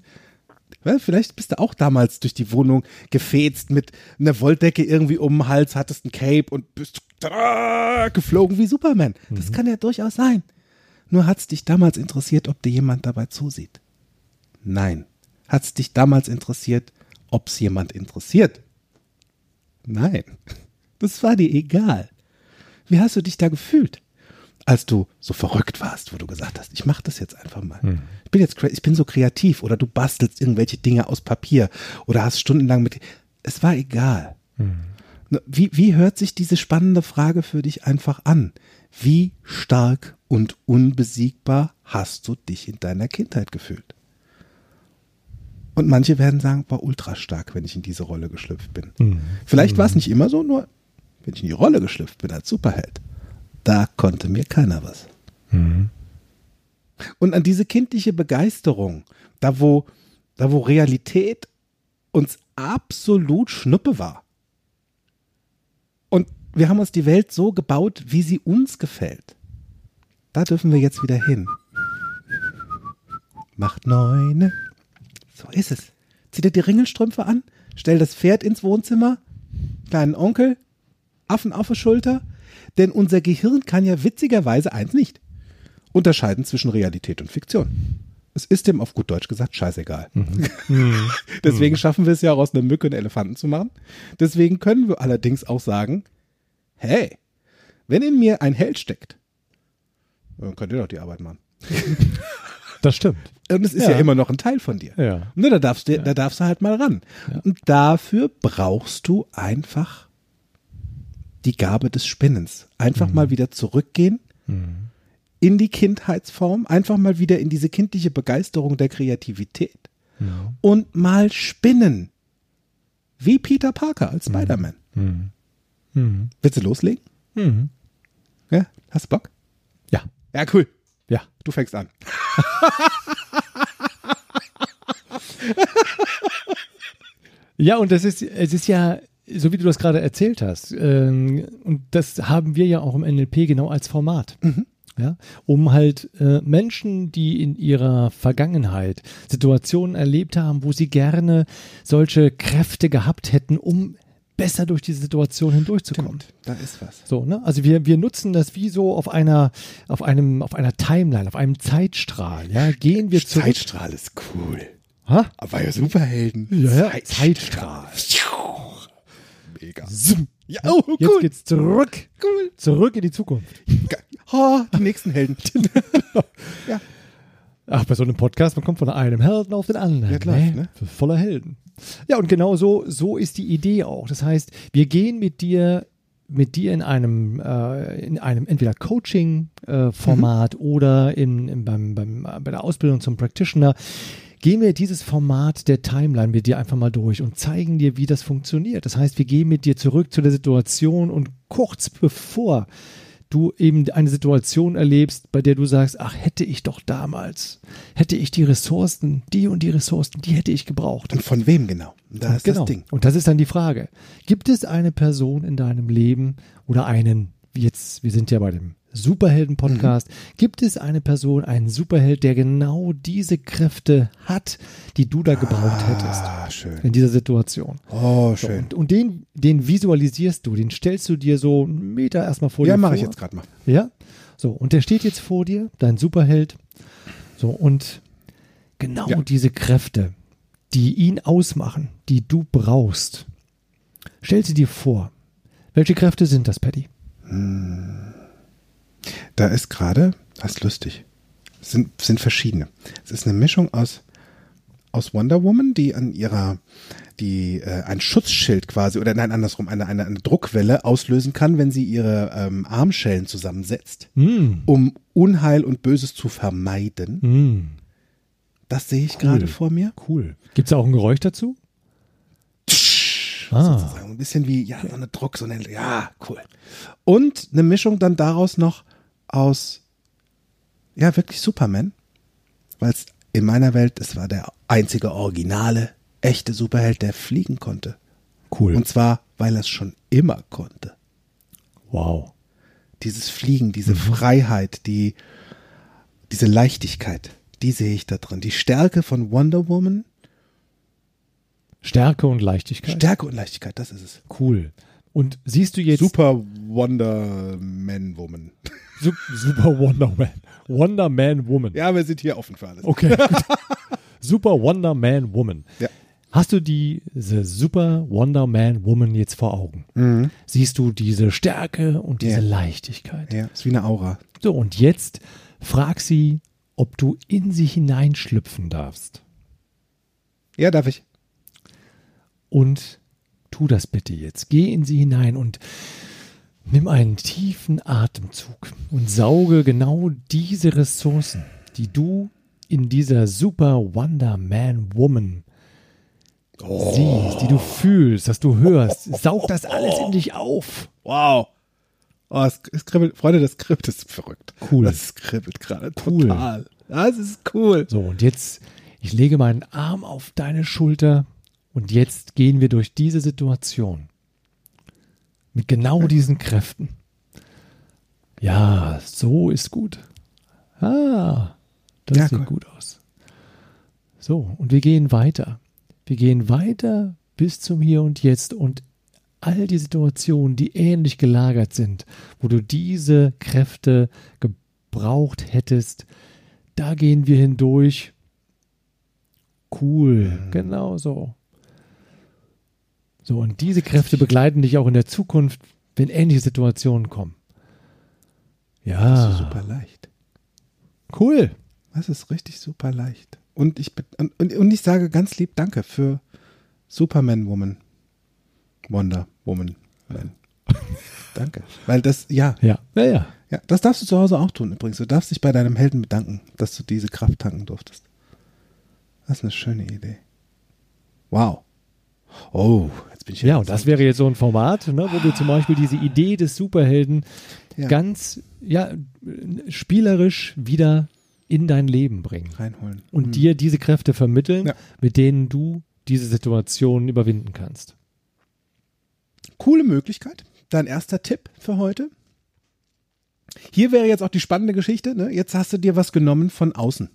Ja, vielleicht bist du auch damals durch die Wohnung gefetzt mit einer Wolldecke irgendwie um den Hals, hattest ein Cape und bist geflogen wie Superman. Das kann ja durchaus sein. Nur hat's dich damals interessiert, ob dir jemand dabei zusieht? Nein. Hat's dich damals interessiert, ob's jemand interessiert? Nein. Das war dir egal. Wie hast du dich da gefühlt? Als du so verrückt warst, wo du gesagt hast, ich mache das jetzt einfach mal. Ich bin jetzt, ich bin so kreativ oder du bastelst irgendwelche Dinge aus Papier oder hast stundenlang mit. Es war egal. Ne, Wie, wie hört sich diese spannende Frage für dich einfach an? Wie stark und unbesiegbar hast du dich in deiner Kindheit gefühlt? Und manche werden sagen, war ultra stark, wenn ich in diese Rolle geschlüpft bin. Vielleicht war es nicht immer so, nur wenn ich in die Rolle geschlüpft bin als Superheld, da konnte mir keiner was. Und an diese kindliche Begeisterung, da wo, da wo Realität uns absolut Schnuppe war. Und wir haben uns die Welt so gebaut, wie sie uns gefällt. Da dürfen wir jetzt wieder hin. Macht neune. So ist es. Zieh dir die Ringelstrümpfe an, stell das Pferd ins Wohnzimmer, kleinen Onkel, Affen auf der Schulter, denn unser Gehirn kann ja witzigerweise eins nicht. Unterscheiden zwischen Realität und Fiktion. Es ist dem auf gut Deutsch gesagt scheißegal. Deswegen schaffen wir es ja auch aus einer Mücke einen Elefanten zu machen. Deswegen können wir allerdings auch sagen, hey, wenn in mir ein Held steckt, Dann könnt ihr doch die Arbeit machen. Das stimmt. Und es ist ja. Ja. immer noch ein Teil von dir. Ja. Ne, da, darfst du, da darfst du halt mal ran. Und dafür brauchst du einfach die Gabe des Spinnens. Einfach mal wieder zurückgehen in die Kindheitsform, einfach mal wieder in diese kindliche Begeisterung der Kreativität und mal spinnen. Wie Peter Parker als Spider-Man. Mhm. Willst du loslegen? Mhm. Ja, hast du Bock? Ja. Cool. Ja. Du fängst an. Ja, und das ist, es ist ja, so wie du das gerade erzählt hast, ähm, und das haben wir ja auch im NLP genau als Format. Ja, um halt äh, Menschen, die in ihrer Vergangenheit Situationen erlebt haben, wo sie gerne solche Kräfte gehabt hätten, um besser durch diese Situation hindurchzukommen. Da ist was. So, ne? Also wir, wir nutzen das wie so auf einer, auf einem, auf einer Timeline, auf einem Zeitstrahl, ja, gehen wir zurück. Zeitstrahl ist cool. Ha? Aber ja, Superhelden. Ja, ja, Zeitstrahl. Mega. Zoom. Ja, oh, Jetzt cool. geht's zurück. cool. Zurück in die Zukunft. Oh, die nächsten Helden. Ach, bei so einem Podcast, man kommt von einem Helden auf den anderen. Ja, klar, ne? Voller Helden. Ja, und genau so, so ist die Idee auch. Das heißt, wir gehen mit dir mit dir in einem, äh, in einem entweder Coaching-Format oder in, in, beim, beim, bei der Ausbildung zum Practitioner, gehen wir dieses Format der Timeline mit dir einfach mal durch und zeigen dir, wie das funktioniert. Das heißt, wir gehen mit dir zurück zu der Situation und kurz bevor du eben eine Situation erlebst, bei der du sagst, ach, hätte ich doch damals, hätte ich die Ressourcen, die und die Ressourcen, die hätte ich gebraucht. Und von wem genau? Da ist genau. das Ding. Und das ist dann die Frage. Gibt es eine Person in deinem Leben oder einen, jetzt, wir sind ja bei dem Superhelden-Podcast, gibt es eine Person, einen Superheld, der genau diese Kräfte hat, die du da gebraucht hättest Ah, schön. in dieser Situation? Oh, So, schön. und, und den, den visualisierst du, den stellst du dir so einen Meter erstmal vor Ja, dir mache vor. ich jetzt gerade mal. Ja, so, und der steht jetzt vor dir, dein Superheld. So, und genau Ja. diese Kräfte, die ihn ausmachen, die du brauchst, stell sie dir vor. Welche Kräfte sind das, Paddy? Da ist gerade, das ist lustig, es sind, sind verschiedene. Es ist eine Mischung aus, aus Wonder Woman, die an ihrer, die äh, ein Schutzschild quasi, oder nein, andersrum, eine, eine, eine Druckwelle auslösen kann, wenn sie ihre ähm, Armschellen zusammensetzt, Hm. um Unheil und Böses zu vermeiden. Hm. Das sehe ich gerade vor mir. Cool. Gibt es auch ein Geräusch dazu? Ah. sozusagen. Ein bisschen wie, ja, so eine Druck, so eine, ja, cool. Und eine Mischung dann daraus noch aus, ja, wirklich Superman. Weil es in meiner Welt, es war der einzige originale, echte Superheld, der fliegen konnte. Cool. Und zwar, weil er es schon immer konnte. wow. Dieses Fliegen, diese Freiheit, die, diese Leichtigkeit, die sehe ich da drin. Die Stärke von Wonder Woman, Stärke und Leichtigkeit. Stärke und Leichtigkeit, das ist es. cool. Und siehst du jetzt Super Wonder Man Woman. Sup- Super Wonder Man. Wonder Man Woman. Ja, wir sind hier offen für alles. Okay. Super Wonder Man Woman. Ja. Hast du diese Super Wonder Man Woman jetzt vor Augen? Siehst du diese Stärke und diese Ja. Leichtigkeit? Ja, ist wie eine Aura. So, und jetzt frag sie, ob du in sie hineinschlüpfen darfst. Ja, darf ich. Und tu das bitte jetzt. Geh in sie hinein und nimm einen tiefen Atemzug und sauge genau diese Ressourcen, die du in dieser Super Wonder Man Woman siehst, die du fühlst, dass du hörst. Saug das alles in dich auf. Wow. Oh, es, es kribbelt, Freunde, das kribbelt, das ist verrückt. Cool. Das kribbelt gerade Cool. total. Das ist cool. So, und jetzt, ich lege meinen Arm auf deine Schulter und jetzt gehen wir durch diese Situation. Mit genau diesen Kräften. Ja, so ist gut. Ah, das Ja, sieht cool. gut aus. So, und wir gehen weiter. Wir gehen weiter bis zum Hier und Jetzt und all die Situationen, die ähnlich gelagert sind, wo du diese Kräfte gebraucht hättest, da gehen wir hindurch. Cool, genau so. So, und diese Kräfte begleiten dich auch in der Zukunft, wenn ähnliche Situationen kommen. Das Ja, ist super leicht. Cool. Das ist richtig super leicht. Und ich, und, und, ich sage ganz lieb Danke für Superman Woman. Wonder Woman. Man. Danke. Weil das, ja, Ja. Ja, ja. ja, das darfst du zu Hause auch tun übrigens. Du darfst dich bei deinem Helden bedanken, dass du diese Kraft tanken durftest. Das ist eine schöne Idee. Wow. Oh, jetzt bin ich Ja, und das wäre jetzt so ein Format, ne, wo wir zum Beispiel diese Idee des Superhelden Ja. ganz ja, spielerisch wieder in dein Leben bringen reinholen. und Hm. dir diese Kräfte vermitteln, Ja. mit denen du diese Situation überwinden kannst. Coole Möglichkeit. Dein erster Tipp für heute. Hier wäre jetzt auch die spannende Geschichte. Ne? Jetzt hast du dir was genommen von außen.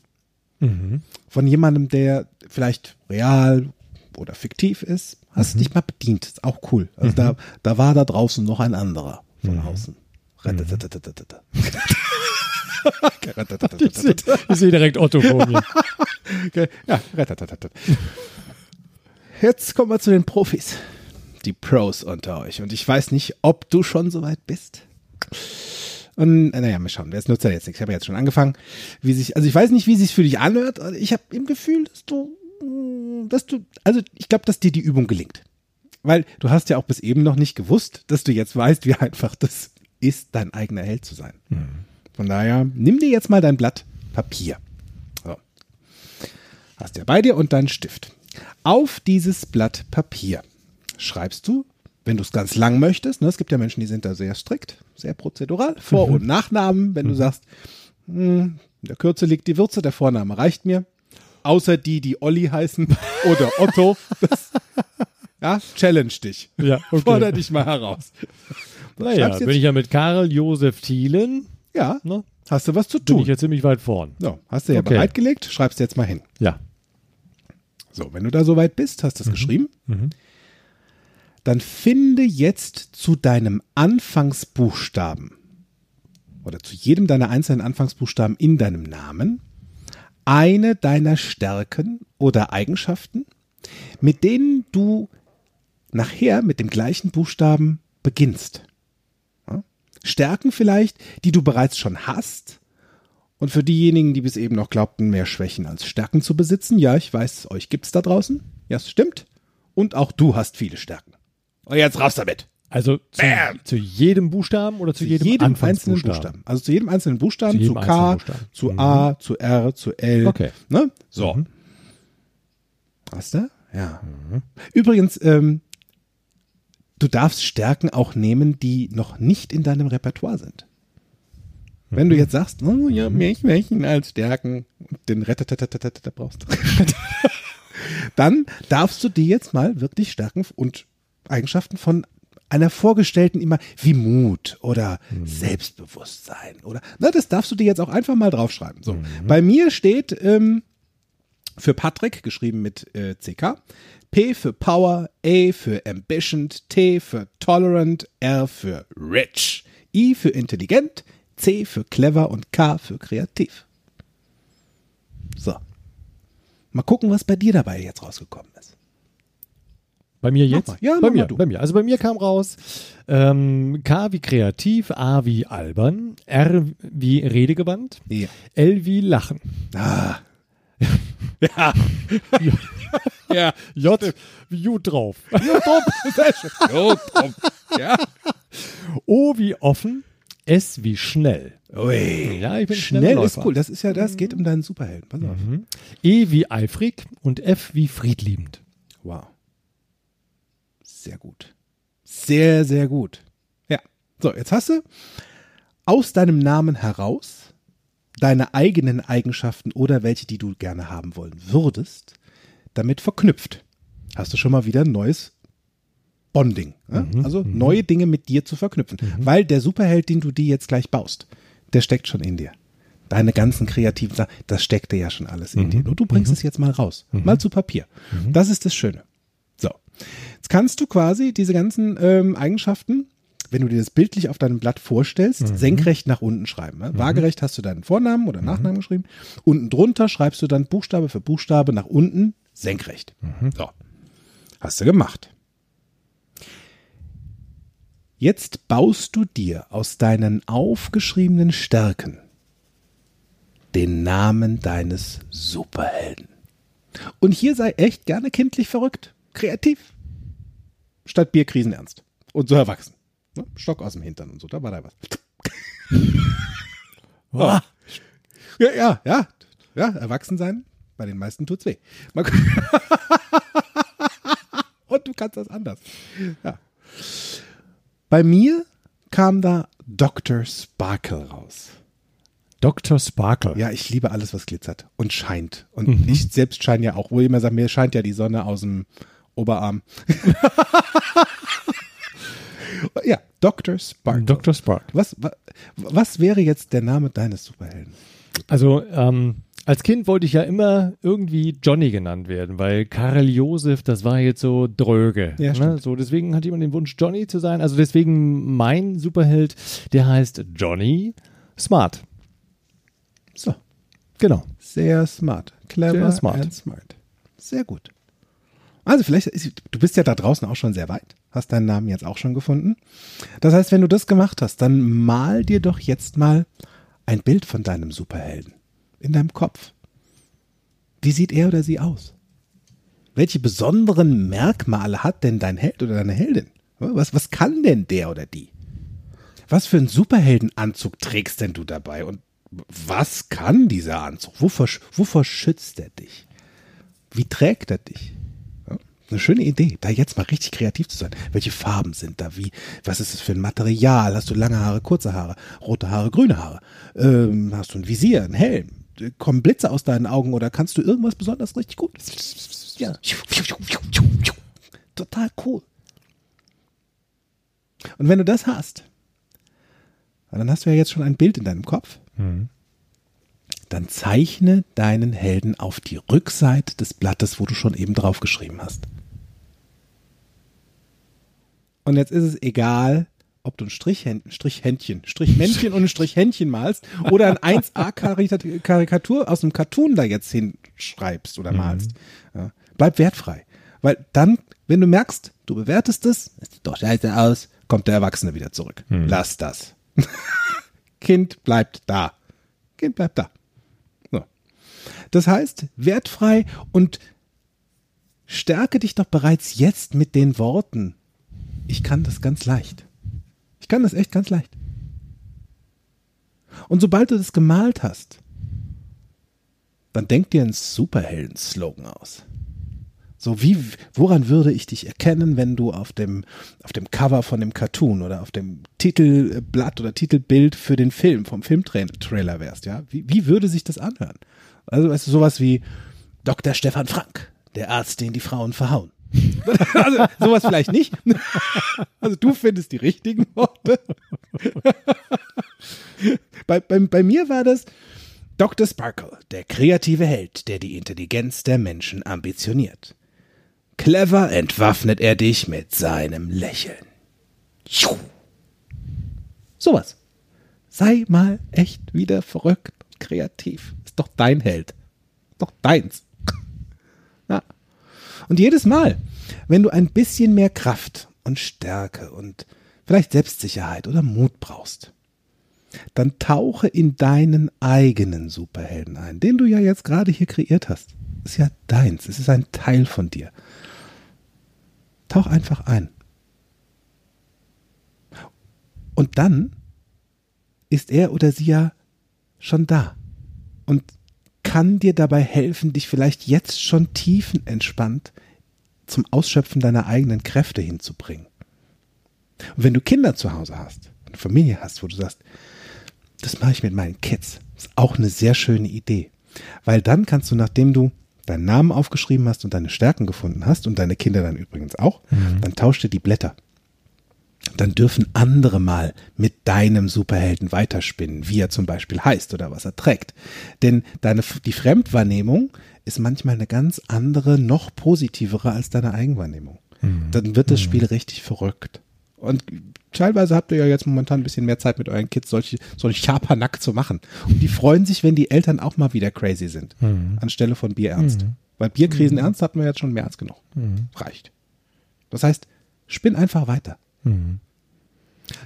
Mhm. Von jemandem, der vielleicht real oder fiktiv ist. Hast Mhm. dich mal bedient. Ist auch cool. Also da, da war da draußen noch ein anderer von Mhm. außen. Ratatatatata. Ich sehe direkt Otto vor mir. Ja. Jetzt kommen wir zu den Profis. Die Pros unter euch. Und ich weiß nicht, ob du schon so weit bist. Und äh, naja, mal schauen. Das nutzt ja jetzt nichts. Ich habe jetzt schon angefangen. Wie sich, also ich weiß nicht, wie sich für dich anhört. aber Ich habe im Gefühl, dass du, dass du, also ich glaube, dass dir die Übung gelingt. Weil du hast ja auch bis eben noch nicht gewusst, dass du jetzt weißt, wie einfach das ist, dein eigener Held zu sein. Von daher, nimm dir jetzt mal dein Blatt Papier. So. Hast ja bei dir und deinen Stift. Auf dieses Blatt Papier schreibst du, wenn du es ganz lang möchtest, ne, es gibt ja Menschen, die sind da sehr strikt, sehr prozedural, Vor- und Nachnamen, wenn du sagst, hm, in der Kürze liegt die Würze, der Vorname reicht mir. Außer die, die Olli heißen oder Otto. Das, ja, challenge dich. Ja, okay. Forder dich mal heraus. Naja, Schreibst bin jetzt- ich ja mit Karl Josef Thielen, Ja, ne, hast du was zu bin tun. ich ja ziemlich weit vorn. So, hast du ja Okay. bereitgelegt, schreibst du jetzt mal hin. Ja. So, wenn du da soweit bist, hast du es geschrieben, dann finde jetzt zu deinem Anfangsbuchstaben oder zu jedem deiner einzelnen Anfangsbuchstaben in deinem Namen eine deiner Stärken oder Eigenschaften, mit denen du nachher mit dem gleichen Buchstaben beginnst. Ja? Stärken vielleicht, die du bereits schon hast und für diejenigen, die bis eben noch glaubten, mehr Schwächen als Stärken zu besitzen, ja, ich weiß, euch gibt's da draußen. Ja, es stimmt. Und auch du hast viele Stärken. Und jetzt raus damit. Also zu, zu jedem Buchstaben oder zu, Zu jedem, jedem, einzelnen? Buchstaben. Also zu jedem einzelnen Buchstaben, Zu zu, K, Buchstaben. zu Mhm. A, zu R, zu L. Okay. Ne? So. Mhm. Hast du? Ja. Übrigens, ähm, du darfst Stärken auch nehmen, die noch nicht in deinem Repertoire sind. Wenn du Mhm. jetzt sagst, oh ja, Milchmädchen als Stärken, den Rettetetetetete brauchst, dann darfst du dir jetzt mal wirklich Stärken und Eigenschaften von einer vorgestellten immer wie Mut oder Selbstbewusstsein oder na, das darfst du dir jetzt auch einfach mal draufschreiben. So, bei mir steht ähm, für Patrick geschrieben mit äh, CK, P für Power, A für Ambition, T für Tolerant, R für Rich, I für Intelligent, C für Clever und K für Kreativ. So. Mal gucken, was bei dir dabei jetzt rausgekommen ist. Bei mir jetzt? mal. Ja, bei mir, du. bei mir. Also bei mir kam raus ähm, K wie kreativ, A wie albern, R wie redegewandt, Ja. L wie lachen, Ah. ja. ja. J wie gut drauf, Sehr schön. Jo, komm. Ja. O wie offen, S wie schnell. Ui. Ja, ich bin Schnell ist cool. Das ist ja, das geht um deinen Superhelden. Pass auf. E wie eifrig und F wie friedliebend. Wow. Sehr gut. Sehr, sehr gut. Ja. So, jetzt hast du aus deinem Namen heraus deine eigenen Eigenschaften oder welche, die du gerne haben wollen würdest, damit verknüpft. Hast du schon mal wieder ein neues Bonding. Ja? also neue Dinge mit dir zu verknüpfen. Weil der Superheld, den du dir jetzt gleich baust, der steckt schon in dir. Deine ganzen kreativen Sachen, das steckte ja schon alles in dir. Nur du bringst es jetzt mal raus. Mal zu Papier. Das ist das Schöne. So. Jetzt kannst du quasi diese ganzen ähm, Eigenschaften, wenn du dir das bildlich auf deinem Blatt vorstellst, senkrecht nach unten schreiben. Ne? Waagerecht hast du deinen Vornamen oder Nachnamen geschrieben. Unten drunter schreibst du dann Buchstabe für Buchstabe nach unten senkrecht. So. Hast du gemacht. Jetzt baust du dir aus deinen aufgeschriebenen Stärken den Namen deines Superhelden. Und hier sei echt gerne kindlich verrückt, kreativ. Statt Bierkrisen ernst. Und so erwachsen. Ne? Stock aus dem Hintern und so, da war da was. Oh. Ja, ja, ja, ja, erwachsen sein, bei den meisten tut's weh. Und du kannst das anders. Ja. Bei mir kam da Dr. Sparkle raus. Dr. Sparkle. Ja, ich liebe alles, was glitzert und scheint. Und ich selbst scheine ja auch, wo immer sagt, mir scheint ja die Sonne aus dem Oberarm. ja, Dr. Sparkle. Dr. Sparkle. Was, was, was wäre jetzt der Name deines Superhelden? Also, ähm, als Kind wollte ich ja immer irgendwie Johnny genannt werden, weil Karl Josef, das war jetzt so dröge. Ja, ne? So, deswegen hatte ich immer den Wunsch, Johnny zu sein. Also deswegen mein Superheld, der heißt Johnny Smart. So, Genau. sehr smart. Clever Sehr smart. and smart. Sehr gut. Also vielleicht, ist, du bist ja da draußen auch schon sehr weit, hast deinen Namen jetzt auch schon gefunden. Das heißt, wenn du das gemacht hast, dann mal dir doch jetzt mal ein Bild von deinem Superhelden in deinem Kopf. Wie sieht er oder sie aus? Welche besonderen Merkmale hat denn dein Held oder deine Heldin? Was, was kann denn der oder die? Was für einen Superheldenanzug trägst denn du dabei? Und was kann dieser Anzug? Wovor, wovor schützt er dich? Wie trägt er dich? Eine schöne Idee, da jetzt mal richtig kreativ zu sein. Welche Farben sind da? Wie, was ist es für ein Material? Hast du lange Haare, kurze Haare, rote Haare, grüne Haare? Ähm, hast du ein Visier, ein Helm? Kommen Blitze aus deinen Augen oder kannst du irgendwas besonders richtig gut? Ja. Total cool. Und wenn du das hast, dann hast du ja jetzt schon ein Bild in deinem Kopf. Dann zeichne deinen Helden auf die Rückseite des Blattes, wo du schon eben drauf geschrieben hast. Und jetzt ist es egal, ob du ein Strichhändchen, Strichhändchen, Strichmännchen und ein Strichhändchen malst oder ein 1A-Karikatur aus einem Cartoon da jetzt hinschreibst oder malst. Ja. Bleib wertfrei. Weil dann, wenn du merkst, du bewertest es, es sieht doch scheiße aus, kommt der Erwachsene wieder zurück. Lass das. kind bleibt da. Kind bleibt da. So. Das heißt, wertfrei und stärke dich doch bereits jetzt mit den Worten. Ich kann das ganz leicht. Ich kann das echt ganz leicht. Und sobald du das gemalt hast, dann denk dir einen Superhelden-Slogan aus. So wie, woran würde ich dich erkennen, wenn du auf dem, auf dem Cover von dem Cartoon oder auf dem Titelblatt oder Titelbild für den Film, vom Filmtrailer wärst, ja? Wie, wie würde sich das anhören? Also, weißt du, sowas wie Dr. Stefan Frank, der Arzt, den die Frauen verhauen. also, sowas vielleicht nicht. Also, du findest die richtigen Worte. bei, bei, bei mir war das Dr. Sparkle, der kreative Held, der die Intelligenz der Menschen ambitioniert. Clever entwaffnet er dich mit seinem Lächeln. Sowas. Sei mal echt wieder verrückt und kreativ. Ist doch dein Held. Ist doch deins. Und jedes Mal, wenn du ein bisschen mehr Kraft und Stärke und vielleicht Selbstsicherheit oder Mut brauchst, dann tauche in deinen eigenen Superhelden ein, den du ja jetzt gerade hier kreiert hast. Ist ja deins, es ist ein Teil von dir. Tauch einfach ein. Und dann ist er oder sie ja schon da und kann dir dabei helfen, dich vielleicht jetzt schon tiefenentspannt zum Ausschöpfen deiner eigenen Kräfte hinzubringen. Und wenn du Kinder zu Hause hast, eine Familie hast, wo du sagst, das mache ich mit meinen Kids, ist auch eine sehr schöne Idee. Weil dann kannst du, nachdem du deinen Namen aufgeschrieben hast und deine Stärken gefunden hast und deine Kinder dann übrigens auch, dann tauscht ihr die Blätter. Dann dürfen andere mal mit deinem Superhelden weiterspinnen, wie er zum Beispiel heißt oder was er trägt. Denn deine, die Fremdwahrnehmung ist manchmal eine ganz andere, noch positivere als deine Eigenwahrnehmung. Dann wird das Spiel richtig verrückt. Und teilweise habt ihr ja jetzt momentan ein bisschen mehr Zeit mit euren Kids, solche, so einen Schabernack zu machen. Und die freuen sich, wenn die Eltern auch mal wieder crazy sind. Anstelle von Bier ernst. Weil Bierkrisen ernst hatten wir jetzt schon mehr als genug. Reicht. Das heißt, spinn einfach weiter.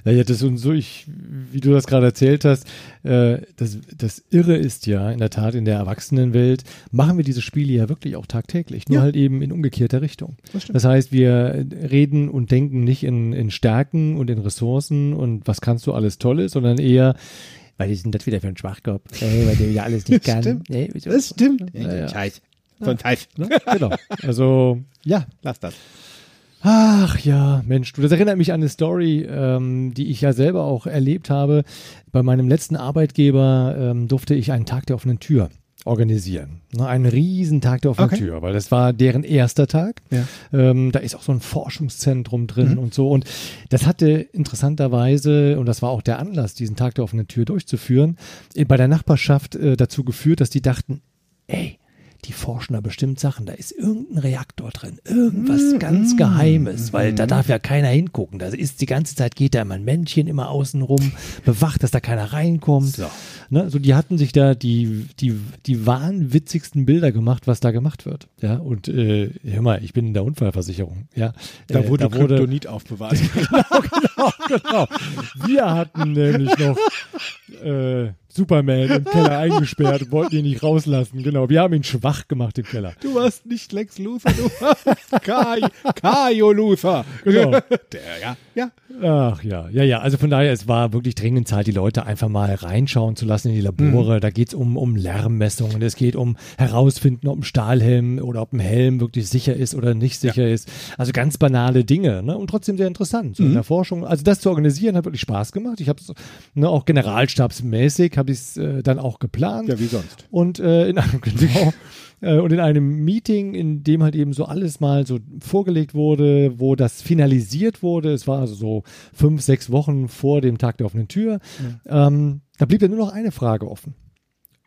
Naja, das und so, ich, wie du das gerade erzählt hast, äh, das, das Irre ist ja in der Tat in der Erwachsenenwelt, machen wir diese Spiele ja wirklich auch tagtäglich, nur Ja. halt eben in umgekehrter Richtung. Das. Das heißt, wir reden und denken nicht in, in Stärken und in Ressourcen und was kannst du alles Tolles, sondern eher, was ist denn das wieder für ein Schwachkopf? Ey, weil der ja alles nicht kann. Stimmt. Ey, wieso? Das stimmt. Ja, ja. Scheiß. So ein Scheiß. Ne? Genau. Also, ja, Lass das. Ach ja, Mensch, du, das erinnert mich an eine Story, ähm, die ich ja selber auch erlebt habe. Bei meinem letzten Arbeitgeber ähm, durfte ich einen Tag der offenen Tür organisieren. Ne, einen riesen Tag der offenen Okay. Tür, weil das war deren erster Tag. Ja. Ähm, da ist auch so ein Forschungszentrum drin und so. Und das hatte interessanterweise, und das war auch der Anlass, diesen Tag der offenen Tür durchzuführen, bei der Nachbarschaft äh, dazu geführt, dass die dachten, ey, die forschen da bestimmt Sachen. Da ist irgendein Reaktor drin, irgendwas ganz Geheimes, weil da darf ja keiner hingucken. Da ist die ganze Zeit geht da immer ein Männchen immer außen rum, bewacht, dass da keiner reinkommt. So. Ne, so die hatten sich da die, die, die wahnwitzigsten Bilder gemacht, was da gemacht wird. Ja, und äh, hör mal, ich bin in der Unfallversicherung. Ja, Da Äh, wurde da wurde Kryptonit aufbewahrt. genau. Wir hatten nämlich noch äh, Superman im Keller eingesperrt und wollten ihn nicht rauslassen. Genau, wir haben ihn schwach gemacht im Keller. Du warst nicht Lex Luthor, du warst Kai, Kaio Luthor. Genau. Der, ja, ja. Ach ja, ja, ja. Also von daher, es war wirklich dringend Zeit, die Leute einfach mal reinschauen zu lassen in die Labore. Da geht's um, um Lärmmessungen, es geht um herausfinden, ob ein Stahlhelm oder ob ein Helm wirklich sicher ist oder nicht sicher ist. Also ganz banale Dinge, ne? Und trotzdem sehr interessant. So in der Forschung. Also das zu organisieren hat wirklich Spaß gemacht. Ich habe es ne, auch generalstabsmäßig habe ich es äh, dann auch geplant. Ja, wie sonst. Und äh, in einem, genau, äh, und in einem Meeting, in dem halt eben so alles mal so vorgelegt wurde, wo das finalisiert wurde, es war also so fünf, sechs Wochen vor dem Tag der offenen Tür, ähm, da blieb ja nur noch eine Frage offen.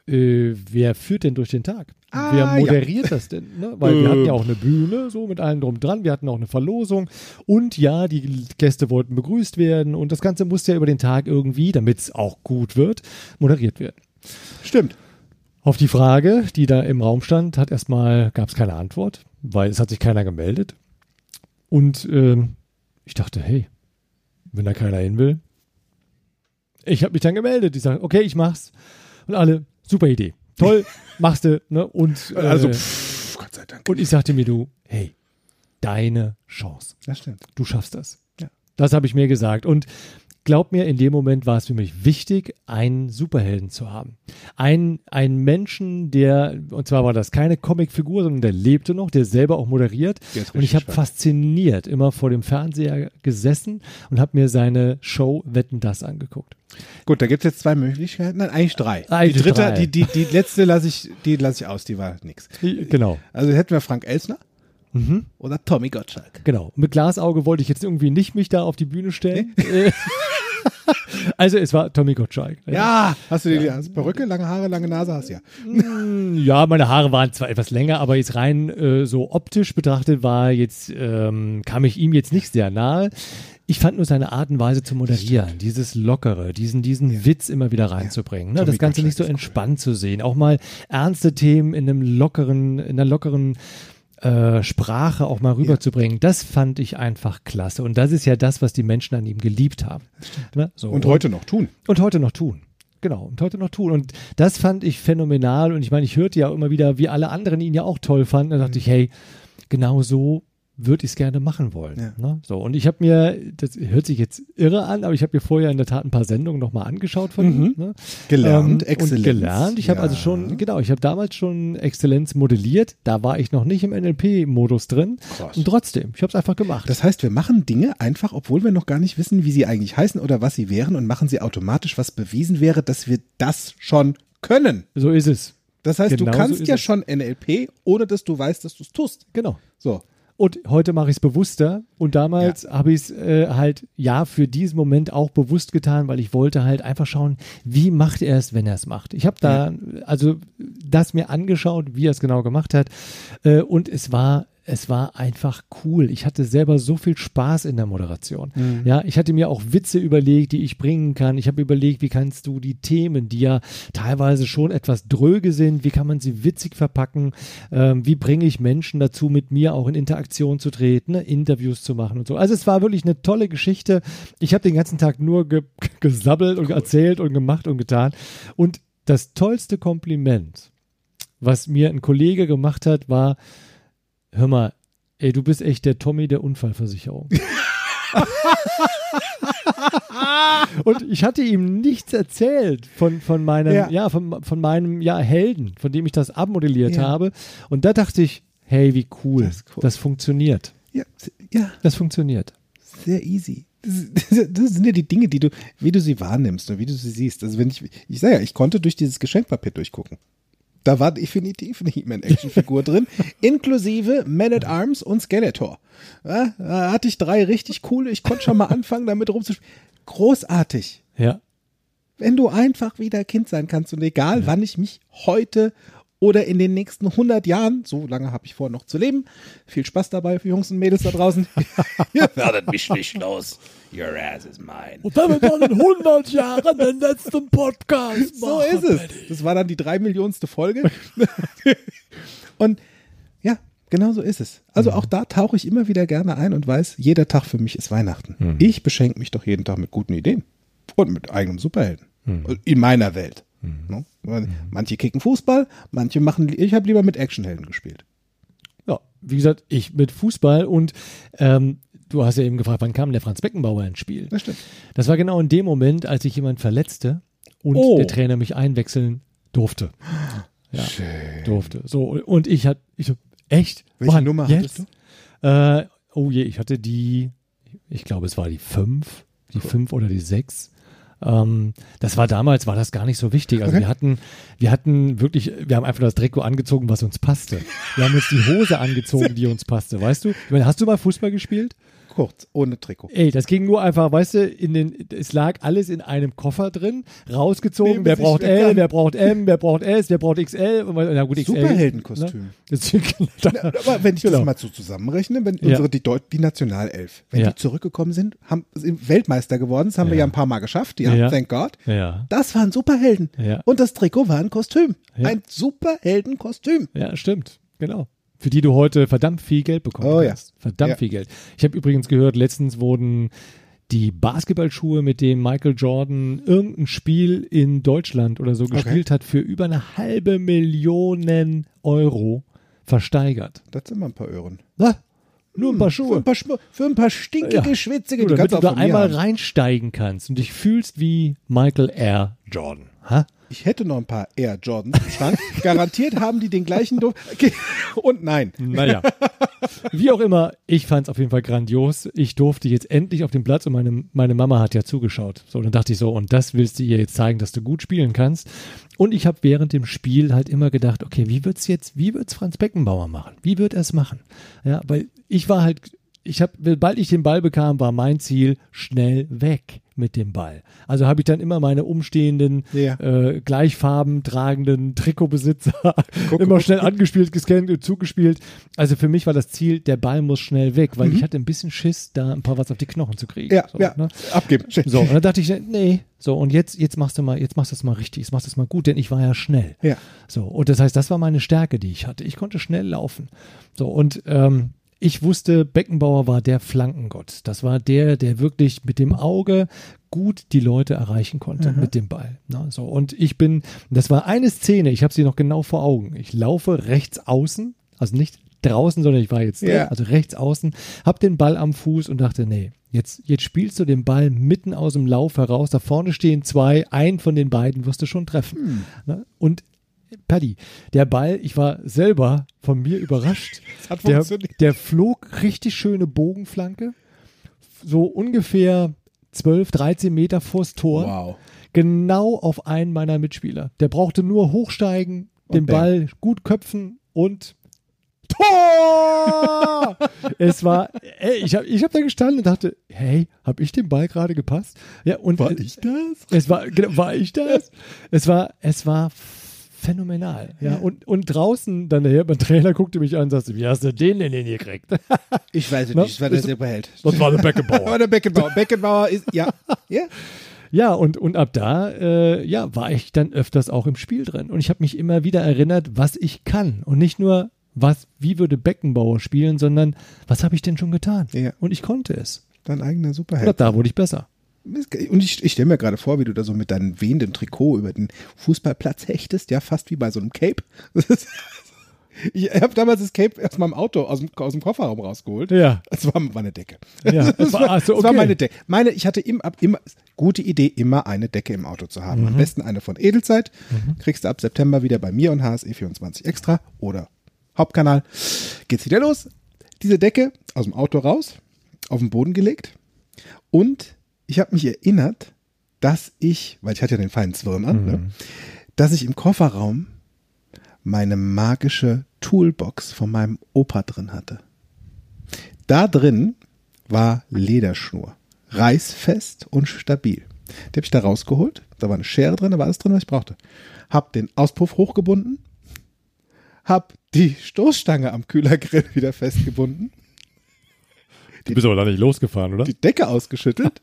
Äh, wer führt denn durch den Tag? Ah, wer ja. moderiert das denn? Ne? Weil wir Äh. hatten ja auch eine Bühne, so mit allem drum dran. Wir hatten auch eine Verlosung. Und ja, die Gäste wollten begrüßt werden. Und das Ganze musste ja über den Tag irgendwie, damit es auch gut wird, moderiert werden. Stimmt. Auf die Frage, die da im Raum stand, hat erstmal gab es keine Antwort, weil es hat sich keiner gemeldet. Und ähm, ich dachte, hey, wenn da keiner hin will, ich habe mich dann gemeldet. Ich sage, okay, ich mach's. Und alle, super Idee, toll, machst du. Ne? Und, äh, Also, pff, Gott sei Dank. und ich sagte mir, du, hey, deine Chance, Das stimmt. du schaffst das. Ja. Das habe ich mir gesagt. Und glaub mir, in dem Moment war es für mich wichtig, einen Superhelden zu haben. Ein, einen Menschen, der, und zwar war das keine Comicfigur, sondern der lebte noch, der selber auch moderiert. Und ich habe fasziniert immer vor dem Fernseher gesessen und habe mir seine Show Wetten das angeguckt. Gut, da gibt es jetzt zwei Möglichkeiten. Nein, eigentlich drei. Eigentlich die dritte, drei. Die, die, die letzte lasse ich, die lasse ich aus, die war nix. Genau, Also hätten wir Frank Elsner Mhm. oder Tommy Gottschalk. genau. Mit Glasauge wollte ich jetzt irgendwie nicht mich da auf die Bühne stellen. Äh, also es war Tommy Gottschalk. Ja, hast du die hast Perücke, lange Haare, lange Nase hast du ja. Ja, meine Haare waren zwar etwas länger, aber jetzt rein äh, so optisch betrachtet war jetzt, ähm, kam ich ihm jetzt nicht sehr nahe. Ich fand nur seine Art und Weise zu moderieren, dieses Lockere, diesen, diesen Witz immer wieder reinzubringen. Ne? Tommy Das Ganze nicht so ist cool. entspannt zu sehen. Auch mal ernste Themen in einem lockeren, in einer lockeren äh, Sprache auch mal rüberzubringen. Das fand ich einfach klasse. Und das ist ja das, was die Menschen an ihm geliebt haben. Ne? So, Und heute noch tun. und heute noch tun. Genau, und heute noch tun. Und das fand ich phänomenal. Und ich meine, ich hörte ja immer wieder, wie alle anderen ihn ja auch toll fanden. Da dachte ich, hey, genau so würde ich es gerne machen wollen. Ja. Ne? So, und ich habe mir, das hört sich jetzt irre an, aber ich habe mir vorher in der Tat ein paar Sendungen nochmal angeschaut von ihm. Ne? Gelernt, Ähm, Exzellenz. Und gelernt. Ich habe Ja. also schon, genau, ich habe damals schon Exzellenz modelliert. Da war ich noch nicht im NLP-Modus drin. Krass. Und trotzdem, ich habe es einfach gemacht. Das heißt, wir machen Dinge einfach, obwohl wir noch gar nicht wissen, wie sie eigentlich heißen oder was sie wären und machen sie automatisch, was bewiesen wäre, dass wir das schon können. so ist es. Das heißt, Genau du so kannst ist ja es. schon NLP, ohne dass du weißt, dass du es tust. Genau. So. Und heute mache ich es bewusster. Und damals habe ich es äh, halt ja für diesen Moment auch bewusst getan, weil ich wollte halt einfach schauen, wie macht er es, wenn er es macht. Ich habe da also das mir angeschaut, wie er es genau gemacht hat. Äh, und es war es war einfach cool. Ich hatte selber so viel Spaß in der Moderation. Mhm. Ja, ich hatte mir auch Witze überlegt, die ich bringen kann. Ich habe überlegt, wie kannst du die Themen, die ja teilweise schon etwas dröge sind, wie kann man sie witzig verpacken? Ähm, wie bringe ich Menschen dazu, mit mir auch in Interaktion zu treten, ne? Interviews zu machen und so. Also es war wirklich eine tolle Geschichte. Ich habe den ganzen Tag nur ge gesabbelt und erzählt und gemacht und getan. Und das tollste Kompliment, was mir ein Kollege gemacht hat, war, hör mal, ey, du bist echt der Tommy der Unfallversicherung. und ich hatte ihm nichts erzählt von, von meinem, ja, Ja. von, von meinem ja, Helden, von dem ich das abmodelliert Ja. habe. Und da dachte ich, hey, wie cool. Das cool. Das funktioniert. Ja, ja, Das funktioniert. sehr easy. Das, das, das sind ja die Dinge, die du, wie du sie wahrnimmst und wie du sie siehst. Also wenn ich, ich sage ja, ich konnte durch dieses Geschenkpapier durchgucken. Da war definitiv eine He-Man-Actionfigur drin, inklusive Man at Arms und Skeletor. Ja, da hatte ich drei richtig coole. Ich konnte schon mal anfangen, damit rumzuspielen. Großartig. Ja. Wenn du einfach wieder Kind sein kannst und egal, wann ich mich heute oder in den nächsten 100 Jahren, so lange habe ich vor, noch zu leben. Viel Spaß dabei für Jungs und Mädels da draußen. Ihr werdet mich nicht los. Your ass is mine. Und dann dann in 100 Jahren den letzten Podcast So ist es. Das war dann die drei Millionste Folge. und ja, genau so ist es. Also auch da tauche ich immer wieder gerne ein und weiß, jeder Tag für mich ist Weihnachten. Ich beschenke mich doch jeden Tag mit guten Ideen und mit eigenem Superhelden. In meiner Welt. Ne? Weil Manche kicken Fußball, manche machen, ich habe lieber mit Actionhelden gespielt. Ja, wie gesagt, ich mit Fußball und ähm, du hast ja eben gefragt, wann kam der Franz Beckenbauer ins Spiel? Das stimmt. Das war genau in dem Moment, als ich jemand verletzte und Oh. der Trainer mich einwechseln durfte. Ja, durfte. So, und ich hatte, ich so, echt? Welche Mann, Nummer jetzt? hattest Äh, oh je, ich hatte die, ich glaube, es war die fünf, die fünf oder die sechs. Ähm, das war damals, war das gar nicht so wichtig. Also Okay. wir hatten, wir hatten wirklich, wir haben einfach das Trikot angezogen, was uns passte. Wir haben uns die Hose angezogen, die uns passte. Weißt du? Ich meine, hast du mal Fußball gespielt? Kurz, ohne Trikot. Ey, das ging nur einfach, weißt du, in den, es lag alles in einem Koffer drin, rausgezogen. Nehmen wer braucht L, wer braucht M, wer braucht S, wer braucht XL. Und, na gut, XL. Superheldenkostüm. Ne? Deswegen- Aber wenn ich Genau. das mal so zusammenrechne, wenn Ja. unsere, die, die Nationalelf, wenn Ja. die zurückgekommen sind, haben sind Weltmeister geworden, das haben wir Ja. ja ein paar Mal geschafft, ja, Ja. thank God. Ja, Das waren Superhelden. Ja. Und das Trikot war ein Kostüm. Ja. Ein Superheldenkostüm. ja, stimmt. Genau. Für die du heute verdammt viel Geld bekommen Oh ja. hast. Verdammt Ja. viel Geld. Ich habe übrigens gehört, letztens wurden die Basketballschuhe, mit denen Michael Jordan irgendein Spiel in Deutschland oder so gespielt hat, für über eine halbe Million Euro versteigert. Das sind mal ein paar Öhren. Na, nur ein paar Für Schuhe. ein paar, Schmu- für ein paar stinkige, Ja. schwitzige, Nur die damit kannst du da einmal haben. reinsteigen kannst und dich fühlst wie Michael R. Jordan. Ha? Ich hätte noch ein paar Air Jordans im Schrank. Garantiert haben die den gleichen Duft. Okay. Und nein. Naja. Wie auch immer, ich fand es auf jeden Fall grandios. Ich durfte jetzt endlich auf den Platz und meine, meine Mama hat ja zugeschaut. So, dann dachte ich so, und das willst du ihr jetzt zeigen, dass du gut spielen kannst. Und ich habe während dem Spiel halt immer gedacht, okay, wie wird's jetzt, wie wird's Franz Beckenbauer machen? Wie wird er es machen? Ja, weil ich war halt, ich habe, sobald ich den Ball bekam, war mein Ziel schnell weg mit dem Ball. Also habe ich dann immer meine umstehenden, Ja. äh, gleichfarben tragenden Trikotbesitzer immer schnell angespielt, gescannt und zugespielt. Also für mich war das Ziel, der Ball muss schnell weg, weil ich hatte ein bisschen Schiss, da ein paar was auf die Knochen zu kriegen. Mhm. Ja, so, ja. Ne? Abgeben. So, und dann dachte ich, nee, so, und jetzt, jetzt machst du mal, jetzt machst du es mal richtig, jetzt machst du es mal gut, denn ich war ja schnell. Ja. So, und das heißt, das war meine Stärke, die ich hatte. Ich konnte schnell laufen. So, und ähm, ich wusste, Beckenbauer war der Flankengott. Das war der, der wirklich mit dem Auge gut die Leute erreichen konnte mit dem Ball. Na, so, und ich bin, das war eine Szene, ich habe sie noch genau vor Augen. Ich laufe rechts außen, also nicht draußen, sondern ich war jetzt Ja. also rechts außen, hab den Ball am Fuß und dachte, nee, jetzt, jetzt spielst du den Ball mitten aus dem Lauf heraus. Da vorne stehen zwei, einen von den beiden wirst du schon treffen. Ne? Und Paddy, der Ball, ich war selber von mir überrascht. Der, der flog richtig schöne Bogenflanke, so ungefähr 12, 13 Meter vors Tor, Wow. genau auf einen meiner Mitspieler. Der brauchte nur hochsteigen, den bam. Ball gut köpfen und Tor! es war, ey, ich habe ich hab da gestanden und dachte, hey, habe ich den Ball gerade gepasst? Ja, und War ich das? es war, genau, war ich das? Es war, es war phänomenal. Ja, und, und draußen dann der mein Trainer guckte mich an und sagte, wie hast du den denn hingekriegt? Ich weiß es nicht, das war der Superheld. Das war der Beckenbauer. Aber der Beckenbauer. Beckenbauer ist, ja. ja. Ja, und, und ab da äh, ja, war ich dann öfters auch im Spiel drin. Und ich habe mich immer wieder erinnert, was ich kann. Und nicht nur, was, wie würde Beckenbauer spielen, sondern was habe ich denn schon getan? Ja. Und ich konnte es. Dein eigener Und ab Superheld. da wurde ich besser. Und ich, ich stelle mir gerade vor, wie du da so mit deinem wehenden Trikot über den Fußballplatz hechtest, ja, fast wie bei so einem Cape. Ich habe damals das Cape aus meinem Auto, aus dem, aus dem Kofferraum rausgeholt. Ja. Es war meine Decke. Ja, es war- war, ach so, es war okay. meine Decke. Meine, ich hatte immer, ab- immer, gute Idee, immer eine Decke im Auto zu haben. Mhm. Am besten eine von Edelzeit. Kriegst du ab September wieder bei mir und HSE24 extra oder Hauptkanal. Geht's wieder los. Diese Decke aus dem Auto raus, auf den Boden gelegt. Und ich habe mich erinnert, dass ich, weil ich hatte ja den feinen Zwirn an, ne, dass ich im Kofferraum meine magische Toolbox von meinem Opa drin hatte. Da drin war Lederschnur, reißfest und stabil. Die habe ich da rausgeholt, da war eine Schere drin, da war alles drin, was ich brauchte. Hab den Auspuff hochgebunden, hab die Stoßstange am Kühlergrill wieder festgebunden, Du bist aber da nicht losgefahren, oder? die Decke ausgeschüttelt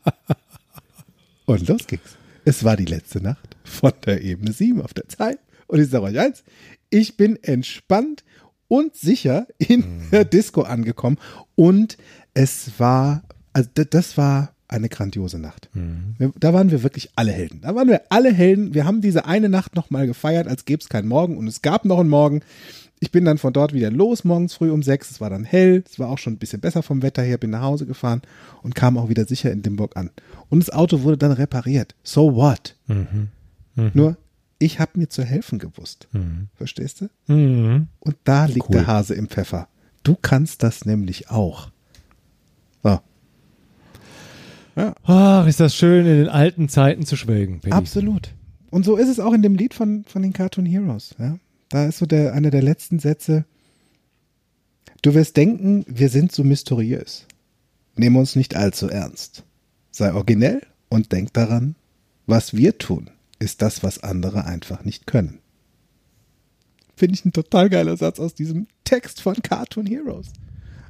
und los ging's. Es war die letzte Nacht von der Ebene 7 auf der Zeit. Und ich sage euch eins, ich bin entspannt und sicher in der Disco angekommen. Und es war, also das war eine grandiose Nacht. Wir- Da waren wir wirklich alle Helden. Da waren wir alle Helden. Wir haben diese eine Nacht nochmal gefeiert, als gäbe es keinen Morgen. Und es gab noch einen Morgen. Ich bin dann von dort wieder los, morgens früh um sechs. Es war dann hell. Es war auch schon ein bisschen besser vom Wetter her. Bin nach Hause gefahren und kam auch wieder sicher in Dimburg an. Und das Auto wurde dann repariert. So what? Nur, ich habe mir zu helfen gewusst. Verstehst du? Mhm. Und da liegt Cool. der Hase im Pfeffer. Du kannst das nämlich auch. So. Ach, ist das schön, in den alten Zeiten zu schwelgen. Penny. Absolut. Und so ist es auch in dem Lied von, von den Cartoon Heroes. Ja? Da ist so der, einer der letzten Sätze. Du wirst denken, wir sind so mysteriös. Nimm uns nicht allzu ernst. Sei originell und denk daran, was wir tun, ist das, was andere einfach nicht können. Finde ich ein total geiler Satz aus diesem Text von Cartoon Heroes.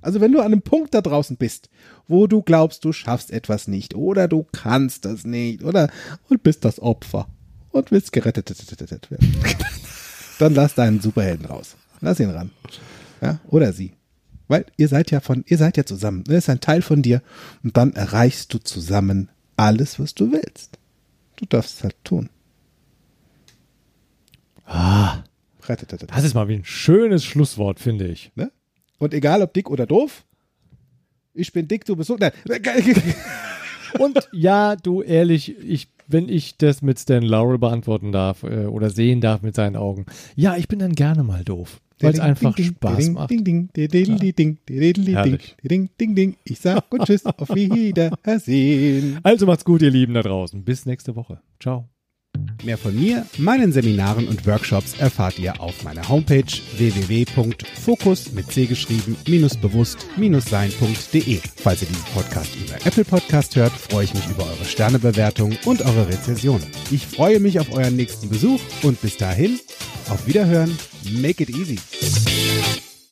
Also wenn du an einem Punkt da draußen bist, wo du glaubst, du schaffst etwas nicht oder du kannst das nicht oder und bist das Opfer und willst gerettet werden, dann lass deinen Superhelden raus. Lass ihn ran. Ja, oder sie. Weil ihr seid ja von, ihr seid ja zusammen. Er ist ein Teil von dir und dann erreichst du zusammen alles, was du willst. Du darfst es halt tun. Ah, das ist mal wie ein schönes Schlusswort, finde ich. Ne? Und egal ob dick oder doof, ich bin dick, du bist so. Nein. Und ja, du ehrlich, ich, wenn ich das mit Stan Laurel beantworten darf äh, oder sehen darf mit seinen Augen, ja, ich bin dann gerne mal doof, weil es einfach Spaß macht. Ding, ding, ding, ding, ding, ding, ding, ding, Herrlich. ding, ding, ding. Ich sag und tschüss, auf Wiedersehen. Also macht's gut, ihr Lieben da draußen. Bis nächste Woche. Ciao. Mehr von mir, meinen Seminaren und Workshops erfahrt ihr auf meiner Homepage www.fokus mit C geschrieben bewusst sein.de. Falls ihr diesen Podcast über Apple Podcast hört, freue ich mich über eure Sternebewertung und eure Rezensionen. Ich freue mich auf euren nächsten Besuch und bis dahin auf Wiederhören. Make it easy.